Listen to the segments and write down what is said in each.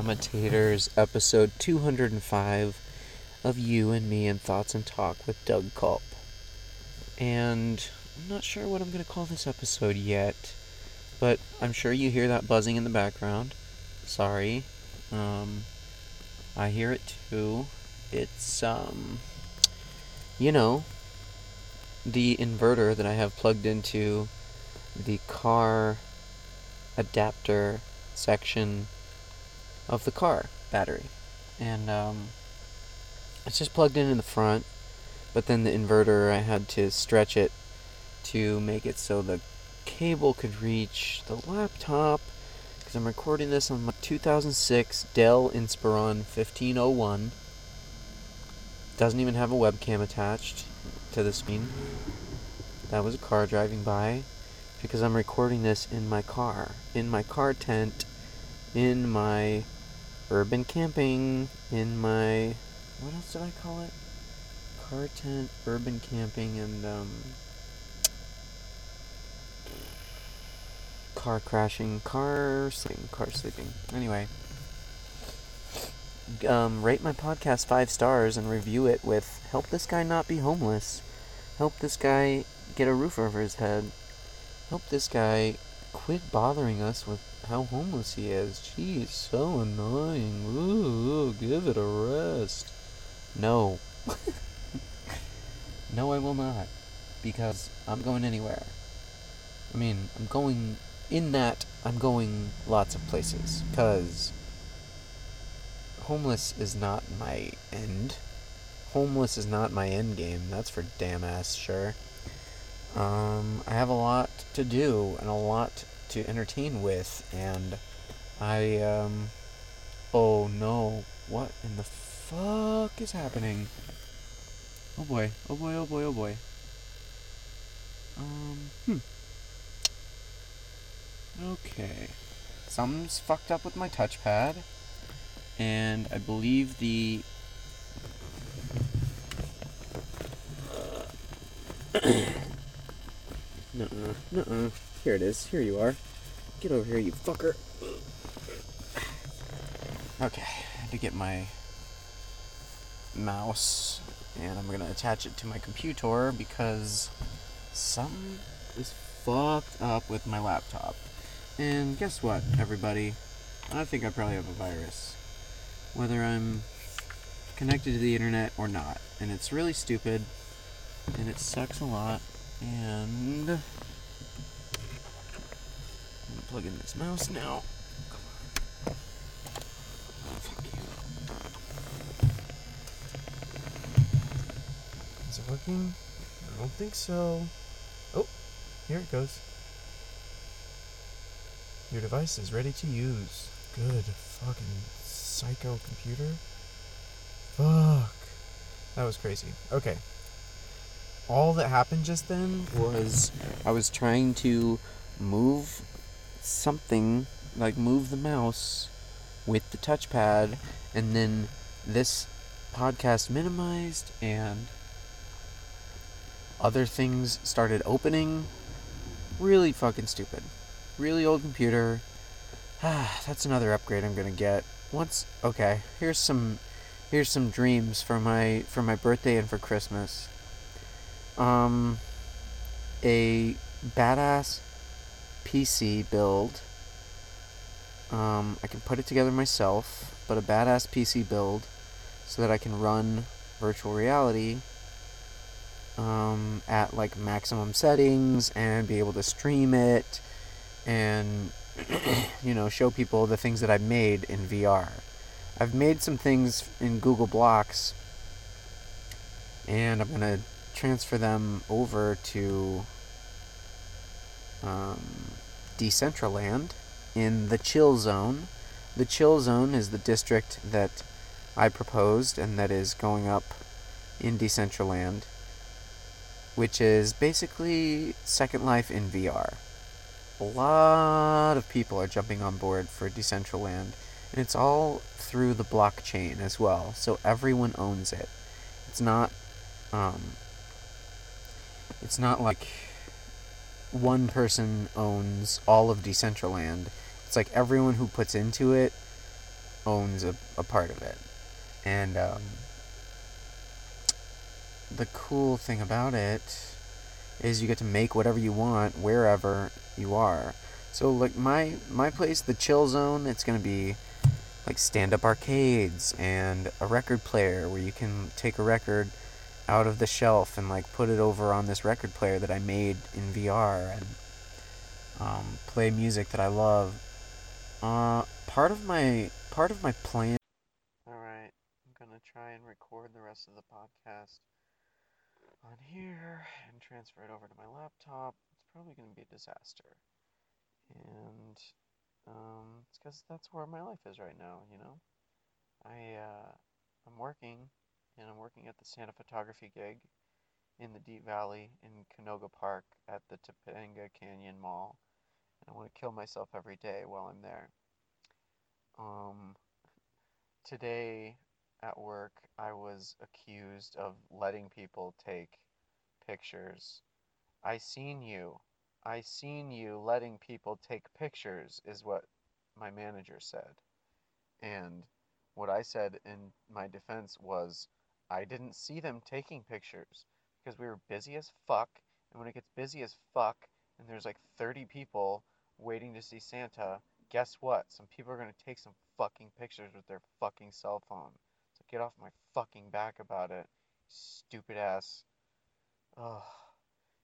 Gamma episode 205 of You and Me and Thoughts and Talk with Doug Culp. And I'm not sure what I'm going to call this episode yet, but I'm sure you hear that buzzing in the background. Sorry. Um, I hear it too. It's, um, you know, the inverter that I have plugged into the car adapter section of the car battery. And um, it's just plugged in in the front, but then the inverter, I had to stretch it to make it so the cable could reach the laptop because I'm recording this on my 2006 Dell Inspiron 1501. Doesn't even have a webcam attached to the screen. That was a car driving by because I'm recording this in my car, in my car tent, in my urban camping, in my what else did I call it? Car tent, urban camping, and um, car crashing, car sleeping, car sleeping. Anyway, um, rate my podcast five stars and review it with "Help this guy not be homeless." Help this guy get a roof over his head. Help this guy quit bothering us with how homeless he is. Jeez, so annoying. Ooh, give it a rest. No. no, I will not. Because I'm going anywhere. I mean, I'm going in that I'm going lots of places. Because homeless is not my end homeless is not my end game. That's for damn ass sure. Um, I have a lot to do and a lot to entertain with, and I um, oh no, what in the fuck is happening? Oh boy, oh boy, oh boy, oh boy. Um, hmm. Okay. Something's fucked up with my touchpad. And I believe the nuh-uh, nuh-uh. Here it is. Here you are. Get over here, you fucker. Okay, I had to get my mouse and I'm gonna attach it to my computer because something is fucked up with my laptop. And guess what, everybody? I think I probably have a virus. Whether I'm connected to the internet or not. And it's really stupid and it sucks a lot. And plug in this mouse now. Is it working? I don't think so. Oh, here it goes. Your device is ready to use. Good fucking psycho computer. Fuck. That was crazy. Okay all that happened just then was I was trying to move something, like move the mouse with the touchpad, and then this podcast minimized and other things started opening. Really fucking stupid. Really old computer. Ah, that's another upgrade I'm gonna get. Once okay, here's some here's some dreams for my for my birthday and for Christmas um, a badass PC build. Um, I can put it together myself, but a badass PC build so that I can run virtual reality um, at like maximum settings and be able to stream it and you know show people the things that I've made in VR. I've made some things in Google Blocks and I'm gonna transfer them over to um, Decentraland in the chill zone. The chill zone is the district that I proposed and that is going up in Decentraland, which is basically Second Life in VR. A lot of people are jumping on board for Decentraland, and it's all through the blockchain as well, so everyone owns it. It's not um, it's not like one person owns all of Decentraland. It's like everyone who puts into it owns a, a part of it. And um, the cool thing about it is you get to make whatever you want wherever you are. So like my my place, the chill zone, it's gonna be like stand up arcades and a record player where you can take a record out of the shelf and like put it over on this record player that I made in VR and um, play music that I love. Uh, part of my part of my plan. All right, I'm gonna try and record the rest of the podcast on here and transfer it over to my laptop. It's probably gonna be a disaster, and um, it's because that's where my life is right now. You know, I uh, I'm working, and I'm working at the Santa Photography gig in the Deep Valley in Canoga Park at the Topanga Canyon Mall. And I want to kill myself every day while I'm there. Um, today at work, I was accused of letting people take pictures. I seen you. I seen you letting people take pictures, is what my manager said. And what I said in my defense was, I didn't see them taking pictures because we were busy as fuck. And when it gets busy as fuck and there's like 30 people waiting to see Santa, guess what? Some people are going to take some fucking pictures with their fucking cell phone. So get off my fucking back about it. Stupid ass. Ugh.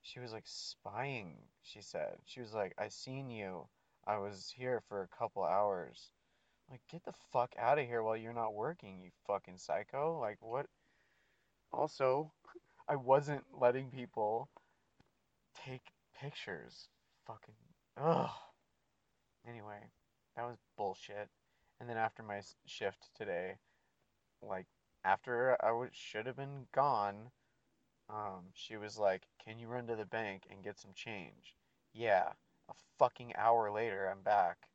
She was like spying, she said. She was like, I seen you. I was here for a couple hours. Like, get the fuck out of here while you're not working, you fucking psycho. Like, what? Also, I wasn't letting people take pictures. Fucking. Ugh. Anyway, that was bullshit. And then after my shift today, like, after I should have been gone, um, she was like, Can you run to the bank and get some change? Yeah. A fucking hour later, I'm back.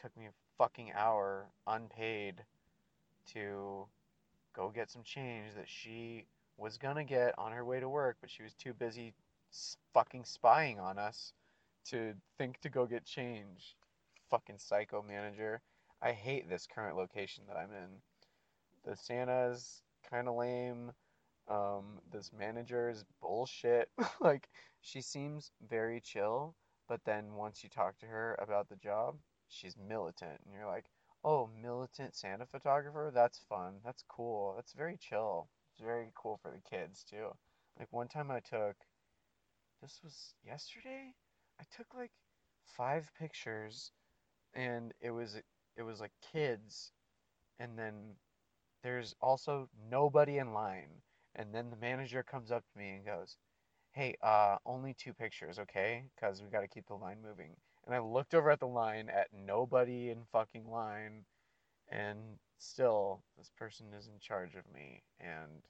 Took me a fucking hour, unpaid, to go get some change that she was gonna get on her way to work, but she was too busy fucking spying on us to think to go get change. Fucking psycho manager. I hate this current location that I'm in. The Santa's kind of lame. Um, this manager is bullshit. like, she seems very chill, but then once you talk to her about the job, she's militant. And you're like, oh, militant Santa photographer? That's fun. That's cool. That's very chill. It's very cool for the kids, too. Like, one time I took, this was yesterday? I took like five pictures, and it was, it was like kids, and then there's also nobody in line. And then the manager comes up to me and goes, hey, uh, only two pictures, okay? Because we got to keep the line moving. And I looked over at the line at nobody in fucking line, and still, this person is in charge of me, and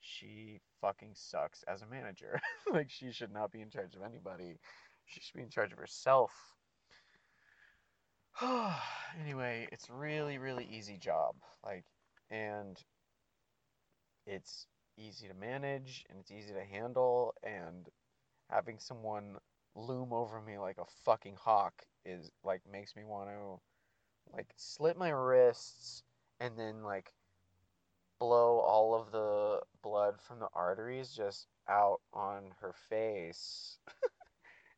she fucking sucks as a manager. like, she should not be in charge of anybody. She should be in charge of herself. anyway, it's really, really easy job. Like, and it's easy to manage and it's easy to handle and having someone loom over me like a fucking hawk is like makes me want to like slit my wrists and then like blow all of the blood from the arteries just out on her face.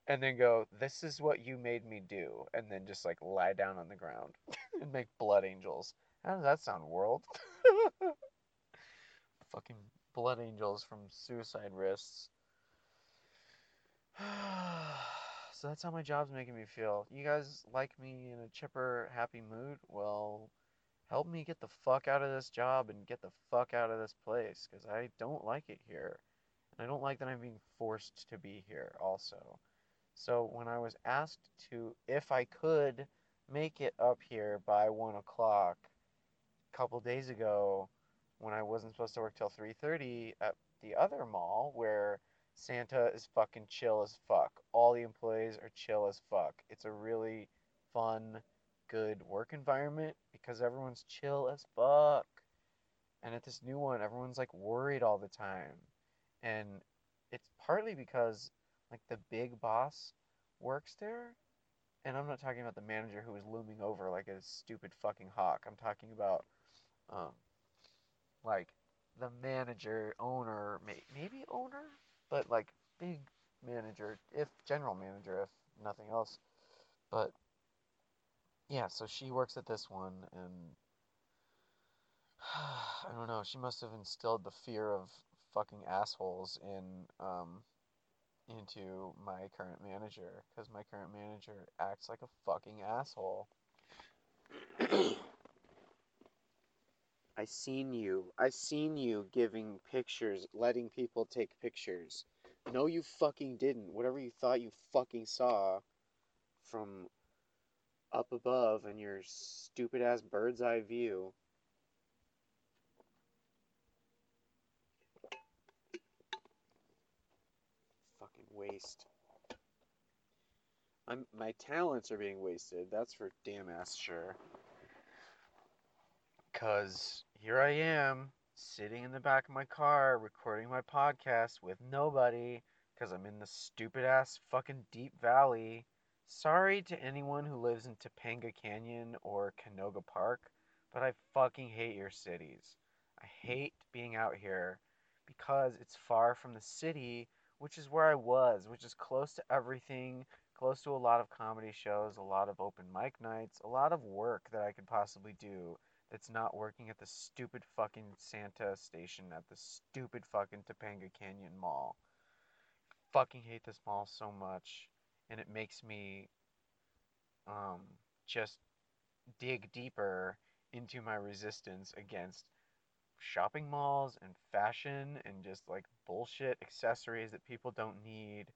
And then go this is what you made me do and then just like lie down on the ground and make blood angels. How does that sound world? Fucking blood angels from suicide wrists. so that's how my job's making me feel. You guys like me in a chipper, happy mood? Well, help me get the fuck out of this job and get the fuck out of this place because I don't like it here. And I don't like that I'm being forced to be here also. So when I was asked to, if I could make it up here by one o'clock a couple days ago, when I wasn't supposed to work till 3:30 at the other mall where Santa is fucking chill as fuck. All the employees are chill as fuck. It's a really fun, good work environment because everyone's chill as fuck. And at this new one, everyone's like worried all the time. And it's partly because like the big boss works there and I'm not talking about the manager who is looming over like a stupid fucking hawk. I'm talking about, um, like the manager, owner, may, maybe owner, but like big manager, if general manager, if nothing else. But yeah, so she works at this one, and I don't know. She must have instilled the fear of fucking assholes in um, into my current manager because my current manager acts like a fucking asshole. I seen you. I seen you giving pictures, letting people take pictures. No, you fucking didn't. Whatever you thought you fucking saw from up above in your stupid ass bird's eye view. Fucking waste. I'm, my talents are being wasted. That's for damn ass sure. Because here I am, sitting in the back of my car, recording my podcast with nobody, because I'm in the stupid ass fucking deep valley. Sorry to anyone who lives in Topanga Canyon or Canoga Park, but I fucking hate your cities. I hate being out here because it's far from the city, which is where I was, which is close to everything, close to a lot of comedy shows, a lot of open mic nights, a lot of work that I could possibly do that's not working at the stupid fucking Santa station at the stupid fucking Topanga Canyon Mall. Fucking hate this mall so much, and it makes me um just dig deeper into my resistance against shopping malls and fashion and just like bullshit accessories that people don't need.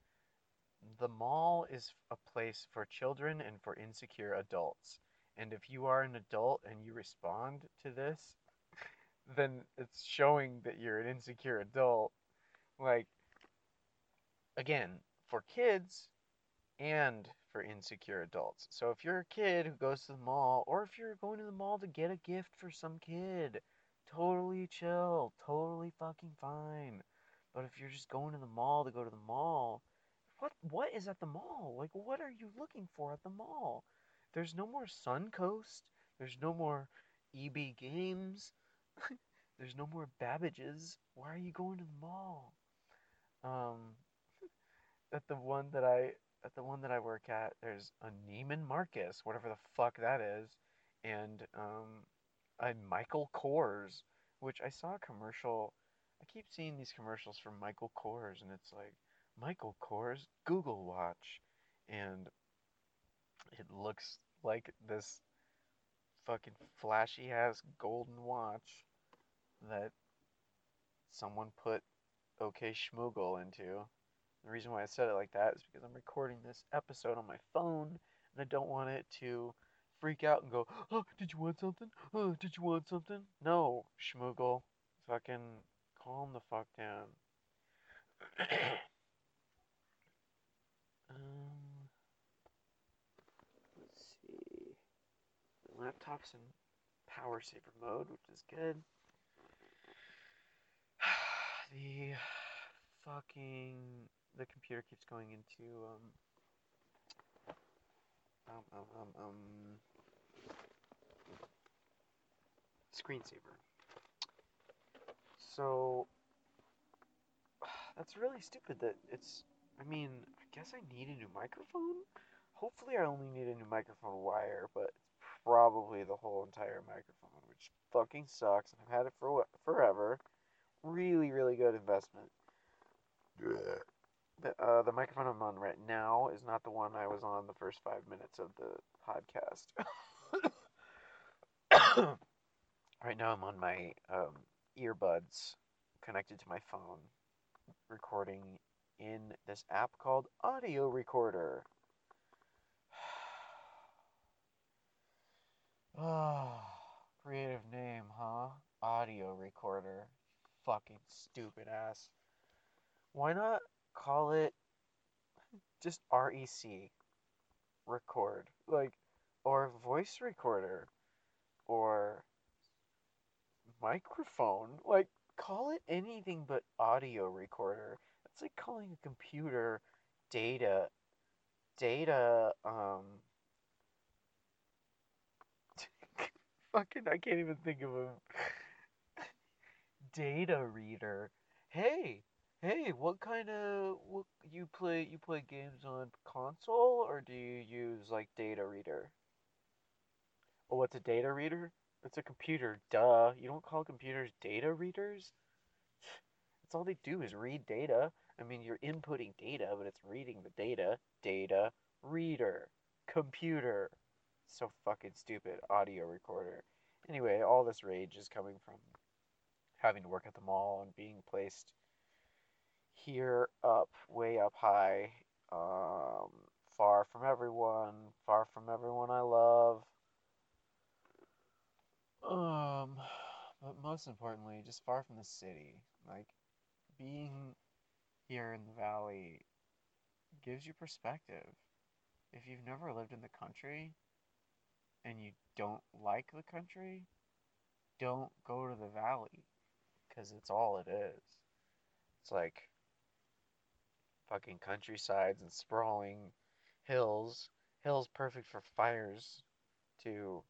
The mall is a place for children and for insecure adults. And if you are an adult and you respond to this, then it's showing that you're an insecure adult. Like, again, for kids and for insecure adults. So if you're a kid who goes to the mall, or if you're going to the mall to get a gift for some kid, totally chill, totally fucking fine. But if you're just going to the mall to go to the mall, what what is at the mall? Like what are you looking for at the mall? There's no more Suncoast. There's no more EB Games. There's no more Babbage's. Why are you going to the mall? Um, at the one that I at the one that I work at, there's a Neiman Marcus, whatever the fuck that is, and um, a Michael Kors, which I saw a commercial. I keep seeing these commercials for Michael Kors, and it's like Michael Kors Google Watch, and it looks like this fucking flashy ass golden watch that someone put OK Schmoogle into. The reason why I said it like that is because I'm recording this episode on my phone and I don't want it to freak out and go, Oh, did you want something? Oh, did you want something? No, Schmoogle. Fucking calm the fuck down. um, let's see. The laptop's in power saver mode, which is good. the fucking the computer keeps going into um um um um, um screensaver. So that's really stupid that it's I mean, I guess I need a new microphone. Hopefully I only need a new microphone wire, but it's probably the whole entire microphone, which fucking sucks. I've had it for forever. Really, really good investment. But, uh, the microphone I'm on right now is not the one I was on the first five minutes of the podcast. right now I'm on my um, earbuds connected to my phone, recording in this app called Audio Recorder. Oh, creative name, huh? Audio Recorder. Fucking stupid ass. Why not call it just REC? Record. Like, or voice recorder. Or microphone. Like, call it anything but audio recorder. It's like calling a computer data, data, um, fucking I can't even think of a data reader. Hey, hey, what kind of what you play you play games on console or do you use like data reader? Well, what's a data reader? It's a computer, duh. You don't call computers data readers? That's all they do is read data. I mean, you're inputting data, but it's reading the data. Data reader. Computer. So fucking stupid. Audio recorder. Anyway, all this rage is coming from having to work at the mall and being placed here up, way up high, um, far from everyone, far from everyone I love. Um, but most importantly, just far from the city. Like, being here in the valley gives you perspective. If you've never lived in the country and you don't like the country, don't go to the valley because it's all it is. It's like fucking countrysides and sprawling hills. Hills perfect for fires to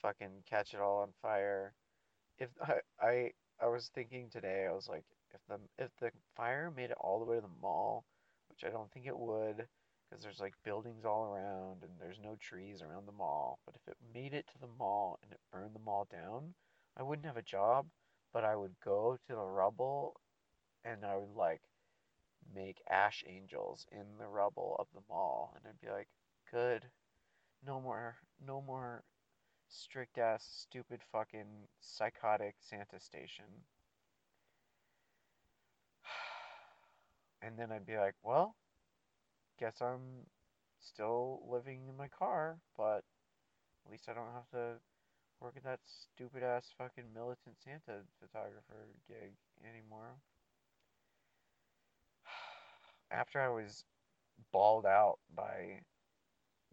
fucking catch it all on fire. If I I, I was thinking today, I was like, if the if the fire made it all the way to the mall, which I don't think it would, because there's like buildings all around and there's no trees around the mall. But if it made it to the mall and it burned the mall down, I wouldn't have a job, but I would go to the rubble and I would like make ash angels in the rubble of the mall and I'd be like, good. No more no more strict ass stupid fucking psychotic Santa station. And then I'd be like, well, guess I'm still living in my car, but at least I don't have to work at that stupid ass fucking militant Santa photographer gig anymore. After I was balled out by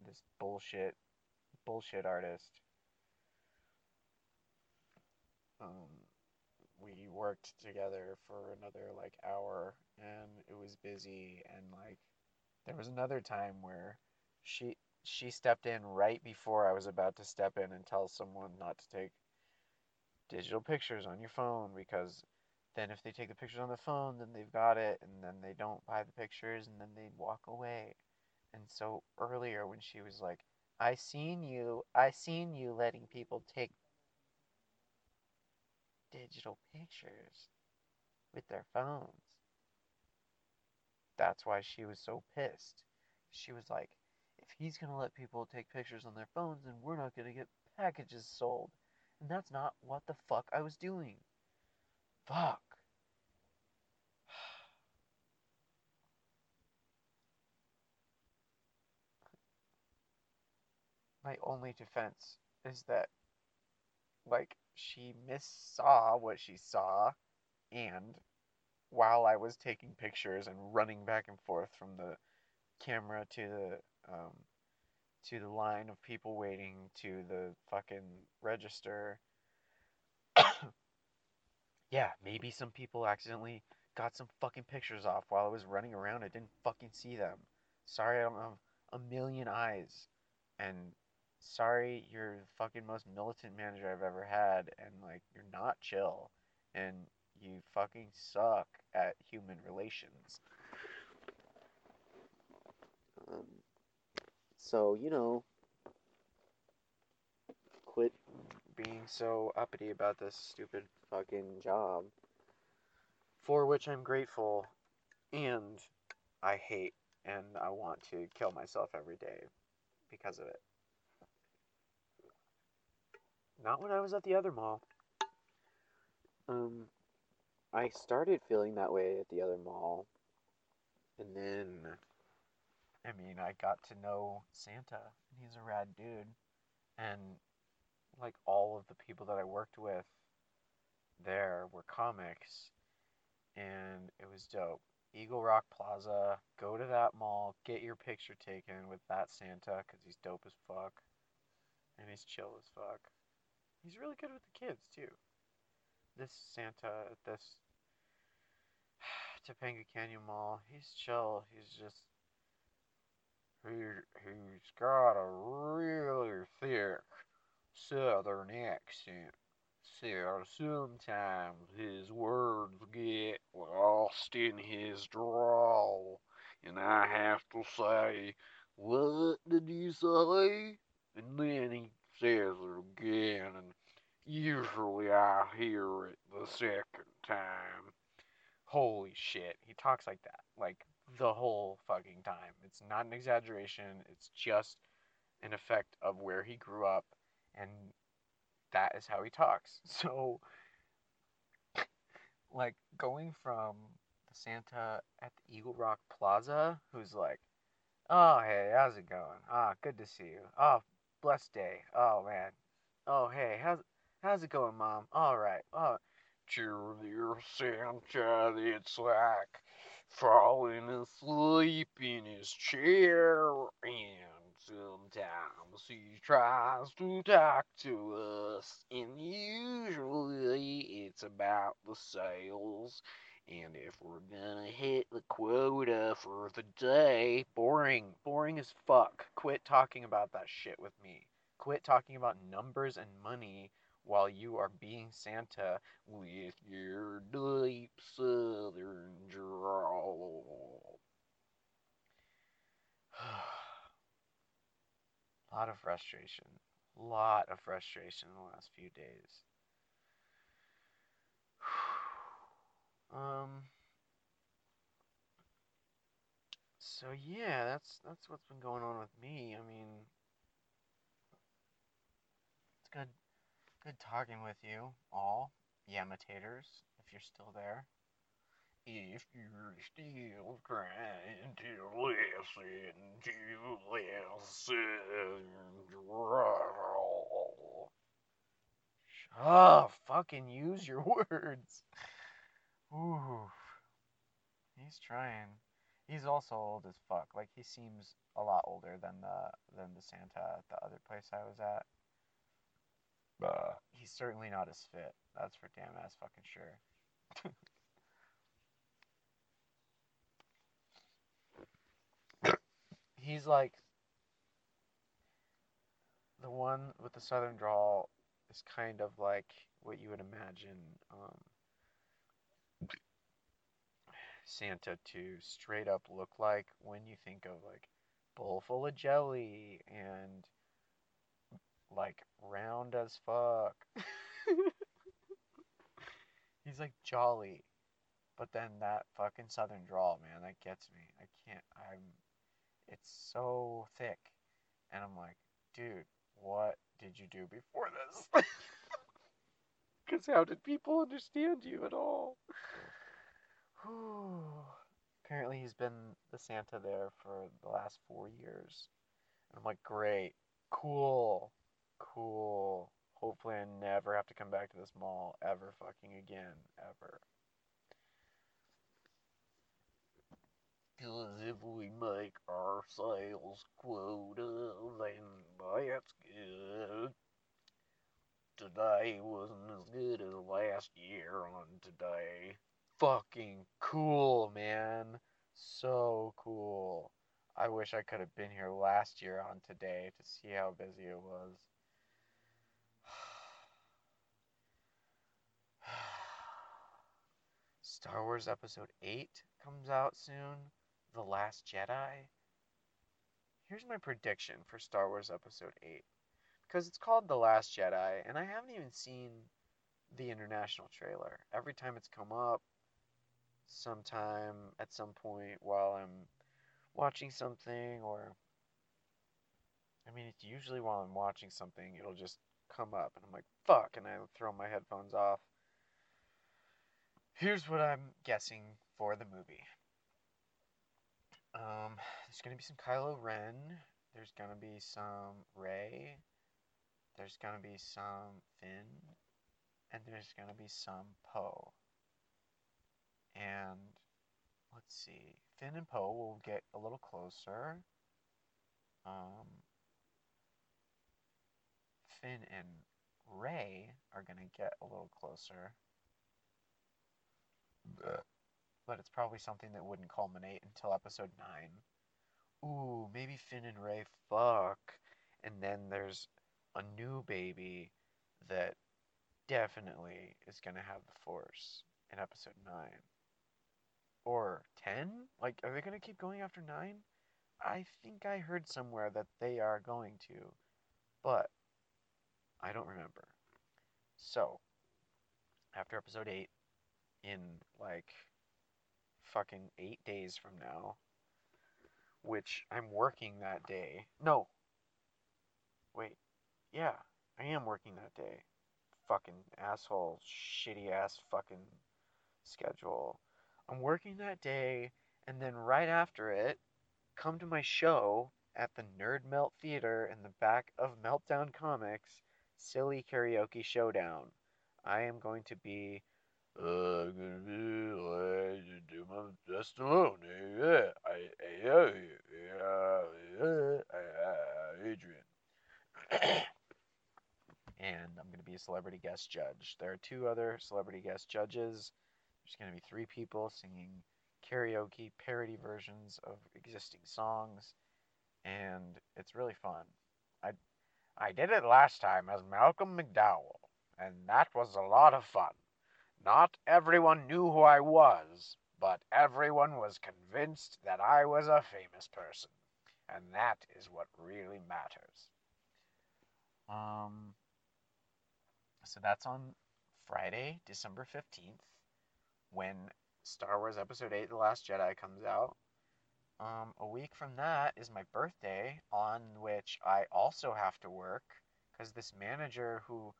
this bullshit bullshit artist, um, we worked together for another like hour and it was busy and like there was another time where she she stepped in right before I was about to step in and tell someone not to take digital pictures on your phone because then if they take the pictures on the phone then they've got it and then they don't buy the pictures and then they walk away. And so earlier when she was like, I seen you, I seen you letting people take digital pictures with their phones. That's why she was so pissed. She was like, if he's going to let people take pictures on their phones, then we're not going to get packages sold. And that's not what the fuck I was doing. Fuck. My only defense is that, like, she missaw what she saw, and while I was taking pictures and running back and forth from the camera to the um, to the line of people waiting to the fucking register. yeah, maybe some people accidentally got some fucking pictures off while I was running around. I didn't fucking see them. Sorry, I don't have a million eyes. And sorry, you're the fucking most militant manager I've ever had. And like, you're not chill. And you fucking suck at human relations. Um, so, you know, quit being so uppity about this stupid fucking job. For which I'm grateful and I hate and I want to kill myself every day because of it. Not when I was at the other mall. Um, I started feeling that way at the other mall. And then, I mean, I got to know Santa, and he's a rad dude. And, like, all of the people that I worked with there were comics, and it was dope. Eagle Rock Plaza, go to that mall, get your picture taken with that Santa, because he's dope as fuck. And he's chill as fuck. He's really good with the kids, too this Santa this Topanga Canyon Mall, he's chill. He's just he he's got a really thick southern accent. So sometimes his words get lost in his drawl, and I have to say, What did you say? And then he says it again, and usually I hear it the second time. Holy shit, he talks like that, like the whole fucking time. It's not an exaggeration, it's just an effect of where he grew up, and that is how he talks. So, like, going from the Santa at the Eagle Rock Plaza, who's like, oh, hey, how's it going? Ah, good to see you. Oh, blessed day. Oh, man. Oh, hey, how's, how's it going, Mom? All right. Oh, cheer Santa, it's like falling asleep in his chair and sometimes he tries to talk to us, and usually it's about the sales. And if we're gonna hit the quota for the day, boring, boring as fuck. Quit talking about that shit with me. Quit talking about numbers and money while you are being Santa with your deep southern drawl. A lot of frustration. A lot of frustration in the last few days. um so yeah, that's that's what's been going on with me. I mean it's good good talking with you all, Yamitators, if you're still there if you're still trying to listen to drawl. Oh, uh, ah, fucking use your words. Ooh. He's trying. He's also old as fuck. Like he seems a lot older than the than the Santa at the other place I was at. Uh, he's certainly not as fit. That's for damn ass fucking sure. he's like the one with the southern drawl is kind of like what you would imagine um, Santa to straight up look like when you think of like bowl full of jelly and like round as fuck. He's like jolly. But then that fucking southern drawl, man, that gets me. I can't I'm it's so thick. And I'm like, dude, what did you do before this? Because how did people understand you at all? Apparently, he's been the Santa there for the last four years. And I'm like, great, cool, cool. Hopefully, I never have to come back to this mall ever fucking again, ever. Because if we make our sales quota, then that's good. Today wasn't as good as last year on today. Fucking cool, man. So cool. I wish I could have been here last year on today to see how busy it was. Star Wars Episode 8 comes out soon. The Last Jedi. Here's my prediction for Star Wars Episode 8. Because it's called The Last Jedi, and I haven't even seen the international trailer. Every time it's come up, sometime at some point while I'm watching something, or. I mean, it's usually while I'm watching something, it'll just come up, and I'm like, fuck, and I throw my headphones off. Here's what I'm guessing for the movie. Um, there's gonna be some Kylo Ren. There's gonna be some Rey. There's gonna be some Finn, and there's gonna be some Poe. And let's see, Finn and Poe will get a little closer. Um, Finn and Rey are gonna get a little closer. But it's probably something that wouldn't culminate until episode 9. Ooh, maybe Finn and Rey fuck. And then there's a new baby that definitely is going to have the Force in episode 9. Or 10? Like, are they going to keep going after 9? I think I heard somewhere that they are going to, but I don't remember. So, after episode 8, in like fucking eight days from now, which I'm working that day. No. Wait. Yeah, I am working that day. Fucking asshole, shitty ass fucking schedule. I'm working that day, and then right after it, come to my show at the Nerd Melt Theater in the back of Meltdown Comics Silly Karaoke Showdown. I am going to be Uh, I'm gonna be like do my. Yeah, I, yeah, yeah, yeah, Adrian. and I'm gonna be a celebrity guest judge. There are two other celebrity guest judges. There's gonna be three people singing karaoke parody versions of existing songs, and it's really fun. I I did it last time as Malcolm McDowell, and that was a lot of fun. Not everyone knew who I was, but everyone was convinced that I was a famous person, and that is what really matters. Um, so that's on Friday, December 15th, when Star Wars Episode 8 The Last Jedi comes out. Um, a week from that is my birthday, on which I also have to work, because this manager who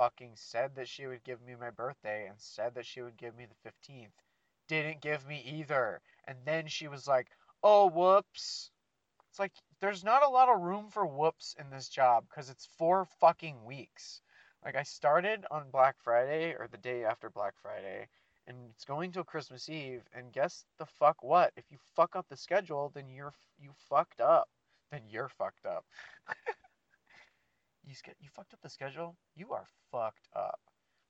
fucking said that she would give me my birthday and said that she would give me the 15th didn't give me either. And then she was like, oh, whoops. It's like, there's not a lot of room for whoops in this job because it's four fucking weeks. Like, I started on Black Friday or the day after Black Friday, and it's going till Christmas Eve. And guess the fuck what? If you fuck up the schedule, then you're you fucked up. Then you're fucked up. you you fucked up the schedule. You are fucked up.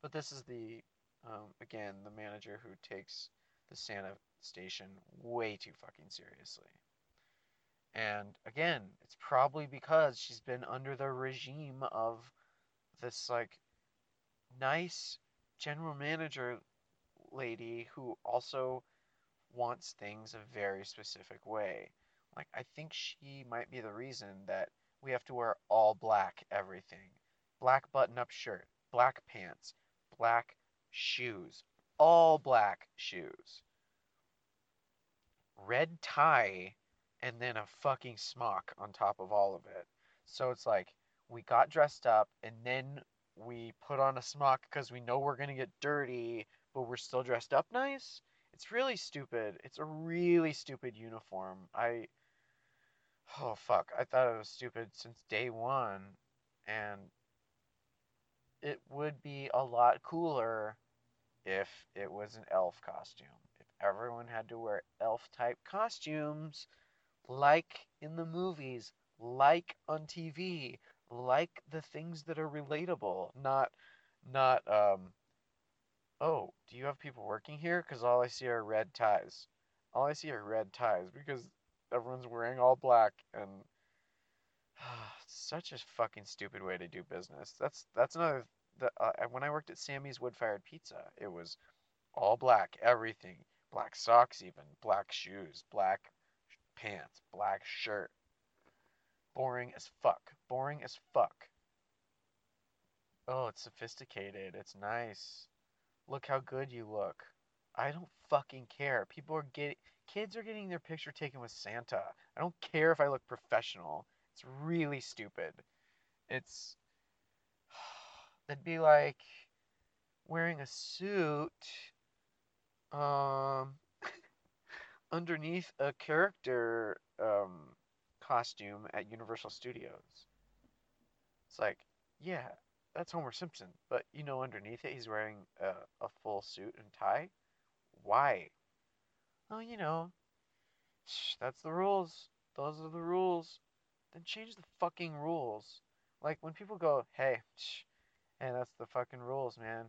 But this is the um, again the manager who takes the Santa station way too fucking seriously. And again, it's probably because she's been under the regime of this like nice general manager lady who also wants things a very specific way. Like I think she might be the reason that we have to wear all black everything. Black button up shirt, black pants, black shoes, all black shoes. Red tie, and then a fucking smock on top of all of it. So it's like we got dressed up and then we put on a smock because we know we're going to get dirty, but we're still dressed up nice. It's really stupid. It's a really stupid uniform. I Oh fuck, I thought it was stupid since day one, and it would be a lot cooler if it was an elf costume. If everyone had to wear elf type costumes, like in the movies, like on TV, like the things that are relatable, not, not, um, oh, do you have people working here? Because all I see are red ties. All I see are red ties because everyone's wearing all black and such a fucking stupid way to do business. That's that's another. The, uh, when I worked at Sammy's Wood Fired Pizza, it was all black, everything, black socks, even black shoes, black pants, black shirt. Boring as fuck. Boring as fuck. Oh, it's sophisticated. It's nice. Look how good you look. I don't fucking care. People are getting kids are getting their picture taken with Santa. I don't care if I look professional. It's really stupid. It's that'd be like wearing a suit um underneath a character um costume at Universal Studios. It's like, yeah, that's Homer Simpson, but you know underneath it he's wearing a, a full suit and tie. Why? Oh, you know, that's the rules. Those are the rules. Then change the fucking rules. Like when people go, hey, hey, that's the fucking rules, man.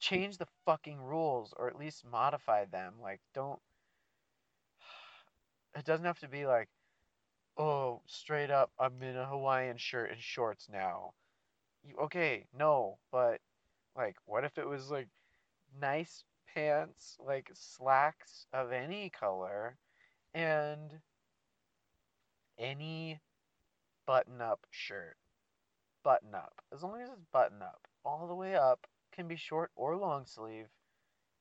Change the fucking rules or at least modify them. Like, don't. It doesn't have to be like, oh, straight up, I'm in a Hawaiian shirt and shorts now. You, okay, no, but like, what if it was like nice pants, like slacks of any color, and any button up shirt? Button up. As long as it's button up, all the way up, can be short or long sleeve.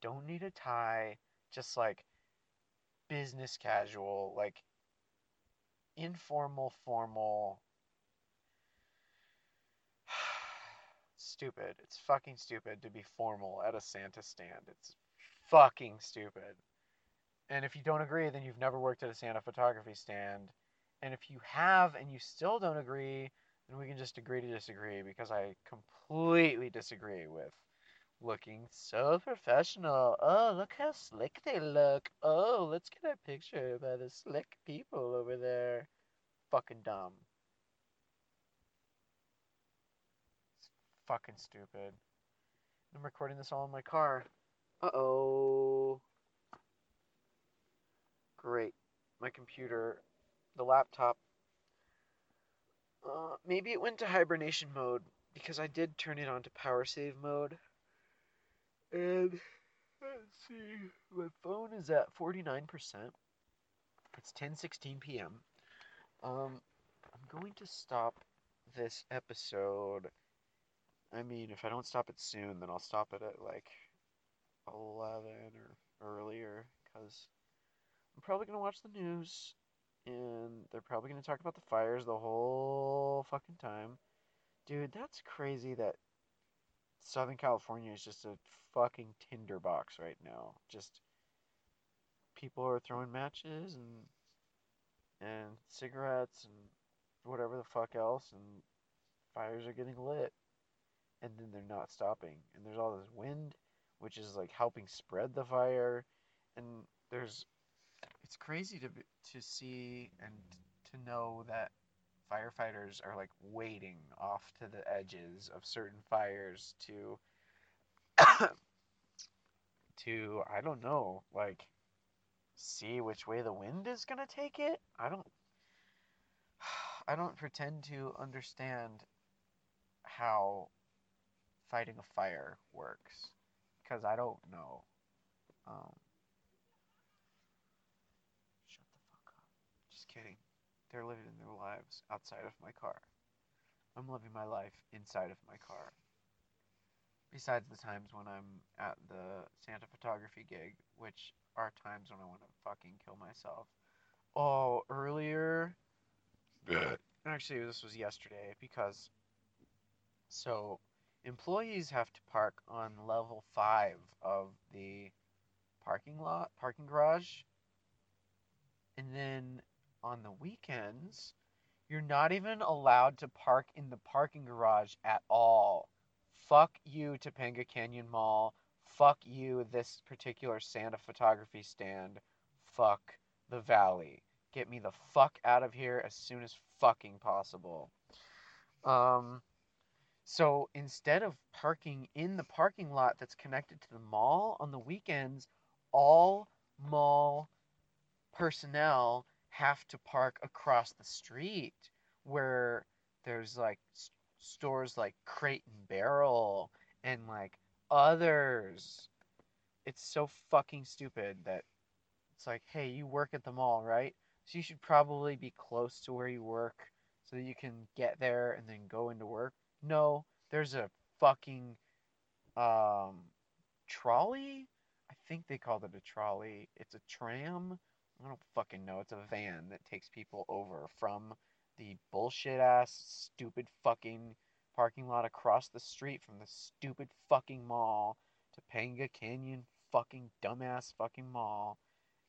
Don't need a tie, just like business casual, like informal, formal. stupid. It's fucking stupid to be formal at a Santa stand. It's fucking stupid. And if you don't agree, then you've never worked at a Santa photography stand. And if you have and you still don't agree, then we can just agree to disagree because I completely disagree with looking so professional. Oh, look how slick they look. Oh, let's get a picture by the slick people over there. Fucking dumb. It's fucking stupid. I'm recording this all in my car. Uh oh. Great. My computer, the laptop. Uh, maybe it went to hibernation mode because I did turn it on to power save mode. And let's see, my phone is at 49%. It's 10:16 p.m. Um, I'm going to stop this episode. I mean, if I don't stop it soon, then I'll stop it at like 11 or earlier because I'm probably to watch the news and they're probably to talk about the fires the whole fucking time. Dude, that's crazy that Southern California is just a fucking tinderbox right now. Just people are throwing matches and and cigarettes and whatever the fuck else and fires are getting lit and then they're not stopping and there's all this wind which is like helping spread the fire and there's it's crazy to to see and to know that firefighters are like waiting off to the edges of certain fires to to I don't know, like see which way the wind is going to take it. I don't I don't pretend to understand how fighting a fire works because I don't know. Um, shut the fuck up. Just kidding. They're living their lives outside of my car. I'm living my life inside of my car. Besides the times when I'm at the Santa photography gig, which are times when I want to fucking kill myself. Oh, earlier. Actually, this was yesterday because. So, employees have to park on level 5 of the parking lot, parking garage. And then on the weekends, you're not even allowed to park in the parking garage at all. Fuck you, Topanga Canyon Mall. Fuck you, this particular Santa photography stand. Fuck the valley. Get me the fuck out of here as soon as fucking possible. Um, so instead of parking in the parking lot that's connected to the mall on the weekends, all mall personnel have to park across the street where there's like s- stores like Crate and Barrel and like others. It's so fucking stupid that it's like, hey, you work at the mall, right? So you should probably be close to where you work so that you can get there and then go into work. No, there's a fucking um trolley. I think they called it a trolley. It's a tram. I don't fucking know. It's a van that takes people over from the bullshit ass, stupid fucking parking lot across the street from the stupid fucking mall to Panga Canyon fucking dumbass fucking mall.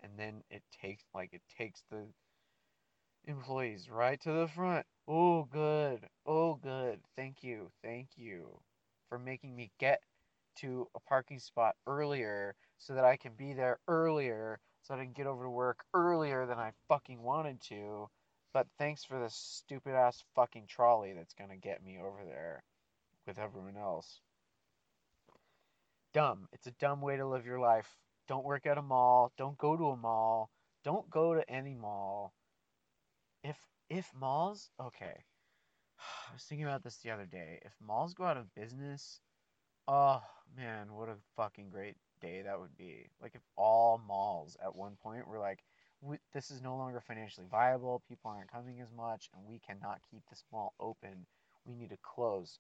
And then it takes, like, it takes the employees right to the front. Oh, good. Oh, good. Thank you. Thank you for making me get to a parking spot earlier so that I can be there earlier so I can get over to work earlier than I fucking wanted to. But thanks for this stupid ass fucking trolley that's gonna get me over there with everyone else. Dumb. It's a dumb way to live your life. Don't work at a mall. Don't go to a mall. Don't go to any mall. If if malls, okay. I was thinking about this the other day. If malls go out of business, oh man, what a fucking great day that would be. Like if all malls at one point were like, this is no longer financially viable, people aren't coming as much, and we cannot keep this mall open. We need to close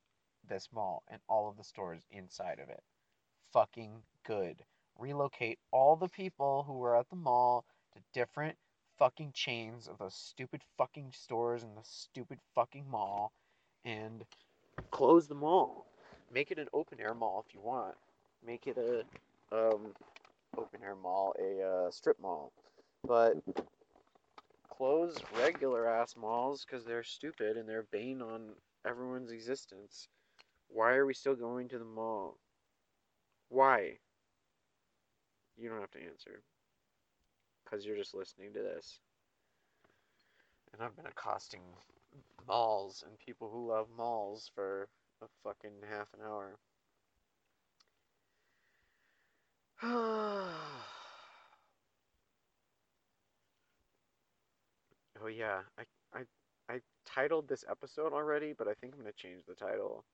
this mall and all of the stores inside of it. Fucking good. Relocate all the people who were at the mall to different fucking chains of those stupid fucking stores in the stupid fucking mall and close the mall. Make it an open air mall if you want. Make it a um, open air mall, a uh, strip mall. But close regular ass malls because they're stupid and they're bane on everyone's existence. Why are we still going to the mall? Why? You don't have to answer because you're just listening to this. And I've been accosting malls and people who love malls for a fucking half an hour. oh yeah, I, I I titled this episode already, but I think I'm gonna change the title.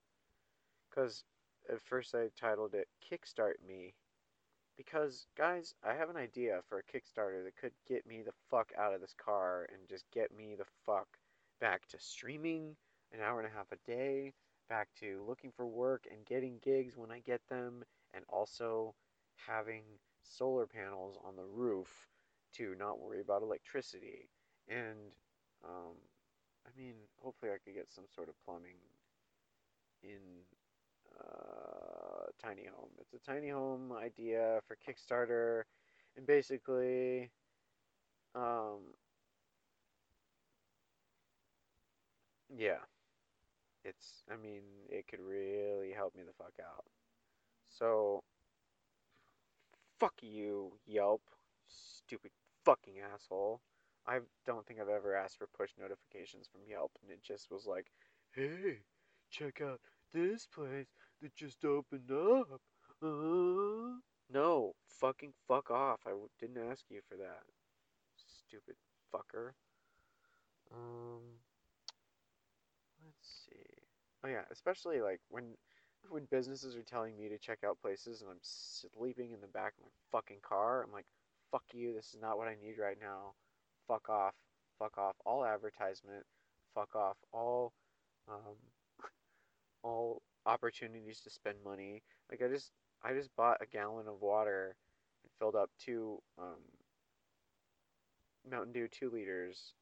Cause at first I titled it "Kickstart Me," because guys, I have an idea for a Kickstarter that could get me the fuck out of this car and just get me the fuck back to streaming an hour and a half a day, back to looking for work and getting gigs when I get them, and also having solar panels on the roof to not worry about electricity. And, um, I mean, hopefully I could get some sort of plumbing in uh, tiny home. It's a tiny home idea for Kickstarter, and basically, um, yeah, it's. I mean, it could really help me the fuck out. So, fuck you, Yelp, stupid fucking asshole. I don't think I've ever asked for push notifications from Yelp, and it just was like, hey, check out this place that just opened up. Uh? No, fucking fuck off. I didn't ask you for that. Stupid fucker. Um, let's see. Oh yeah, especially like when when businesses are telling me to check out places and I'm sleeping in the back of my fucking car. I'm like, fuck you. This is not what I need right now. Fuck off. Fuck off. All advertisement. Fuck off. All um, all opportunities to spend money. Like I just I just bought a gallon of water and filled up two um, Mountain Dew two liters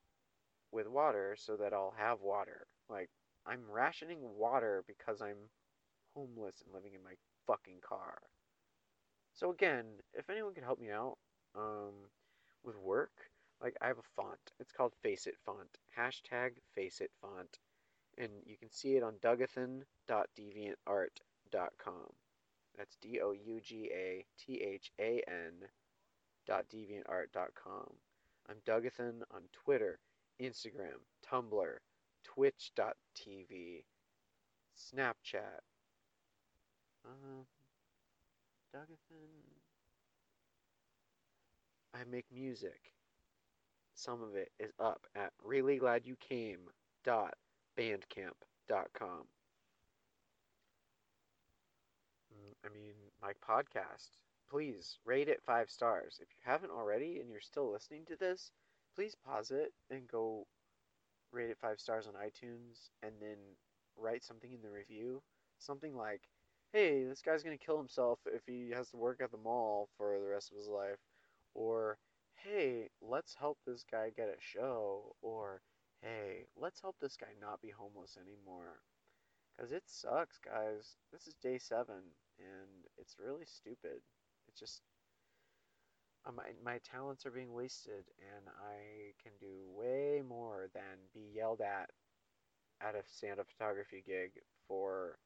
with water so that I'll have water. Like I'm rationing water because I'm homeless and living in my fucking car. So again, if anyone could help me out um, with work, like I have a font. It's called Faceit Font. Hashtag Faceit Font and you can see it on dougathan.deviantart.com. That's D O U G A T H A N dot deviantart.com. I'm Dougathan on Twitter, Instagram, Tumblr, Twitch.tv, Snapchat. Um, Dougathan. I make music. Some of it is up at really glad you came dot bandcamp.com. Mm, I mean, my podcast, please rate it five stars. If you haven't already and you're still listening to this, please pause it and go rate it five stars on iTunes and then write something in the review. Something like, hey, this guy's going to kill himself if he has to work at the mall for the rest of his life. Or, hey, let's help this guy get a show. Or, hey, let's help this guy not be homeless anymore. Because it sucks, guys. This is day seven, and it's really stupid. It's just. Uh, my, my talents are being wasted, and I can do way more than be yelled at at a up photography gig for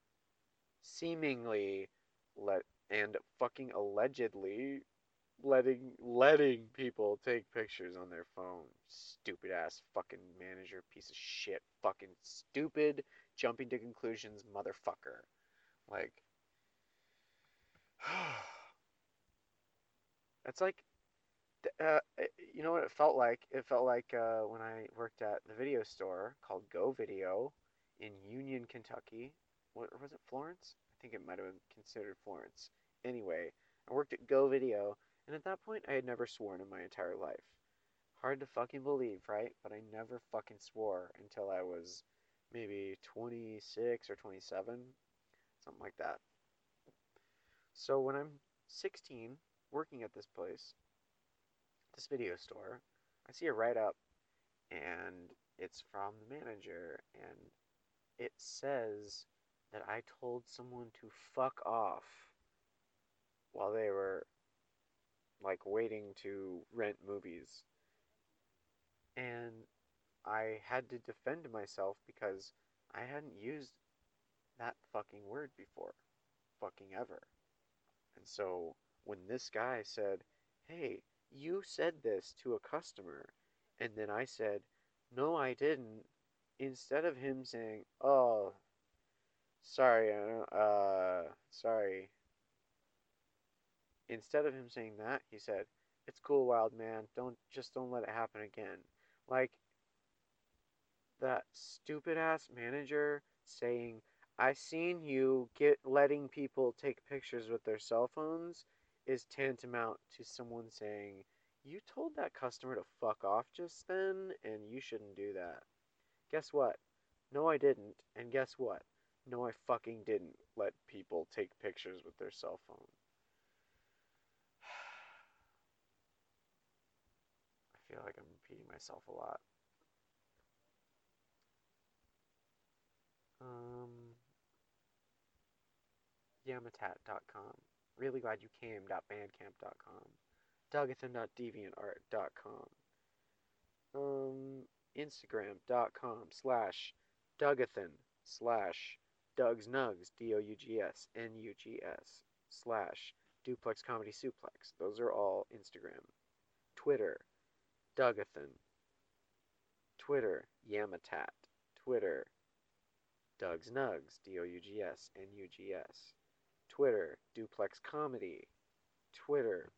seemingly let and fucking allegedly letting letting people take pictures on their phone. Stupid ass fucking manager piece of shit. Fucking stupid jumping to conclusions motherfucker. Like that's like uh, you know what it felt like? It felt like uh, when I worked at the video store called Go Video in Union, Kentucky. What was it Florence? I think it might have been considered Florence. Anyway, I worked at Go Video, and at that point, I had never sworn in my entire life. Hard to fucking believe, right? But I never fucking swore until I was maybe 26 or 27, something like that. So when I'm 16, working at this place, this video store, I see a write up, and it's from the manager, and it says that I told someone to fuck off while they were like waiting to rent movies. And I had to defend myself because I hadn't used that fucking word before. Fucking ever. And so when this guy said, Hey, you said this to a customer, and then I said, No, I didn't, instead of him saying, Oh, sorry, uh, sorry. Instead of him saying that, he said, It's cool, wild man. Don't just don't let it happen again. Like that stupid ass manager saying, I seen you get letting people take pictures with their cell phones is tantamount to someone saying, You told that customer to fuck off just then, and you shouldn't do that. Guess what? No, I didn't. And guess what? No, I fucking didn't let people take pictures with their cell phone. Feel like I'm repeating myself a lot. Um, Yamatat.com. Really glad you came.bandcamp.com. Dougathan.deviantart.com. Um, Instagram.com slash Dougathan slash Doug's Nugs, D O U G S N U G S slash Duplex Comedy Suplex. Those are all Instagram. Twitter, Dougathan. Twitter, Yamatat. Twitter, Doug's Nugs, D O U G S N U G S. Twitter, Duplex Comedy. Twitter,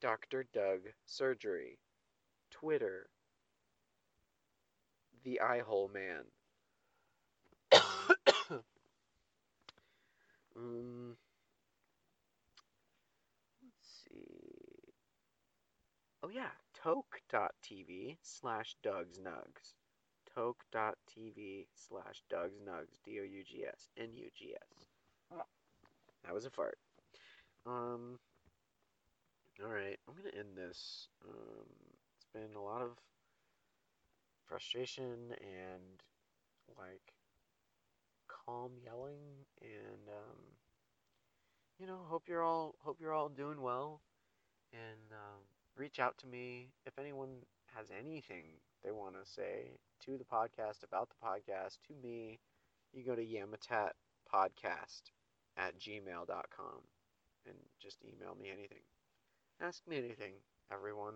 Dr. Doug Surgery. Twitter, The Eye Hole Man. um, let's see. Oh, yeah, toke.tv slash Doug's Nugs. Toke.tv slash Doug's Nugs. D O U G S N U G S. That was a fart. Um, alright, I'm gonna end this. Um, it's been a lot of frustration and like calm yelling and um, you know hope you're all hope you're all doing well and um, reach out to me if anyone has anything they want to say to the podcast about the podcast to me you go to yamatat podcast at gmail.com and just email me anything ask me anything everyone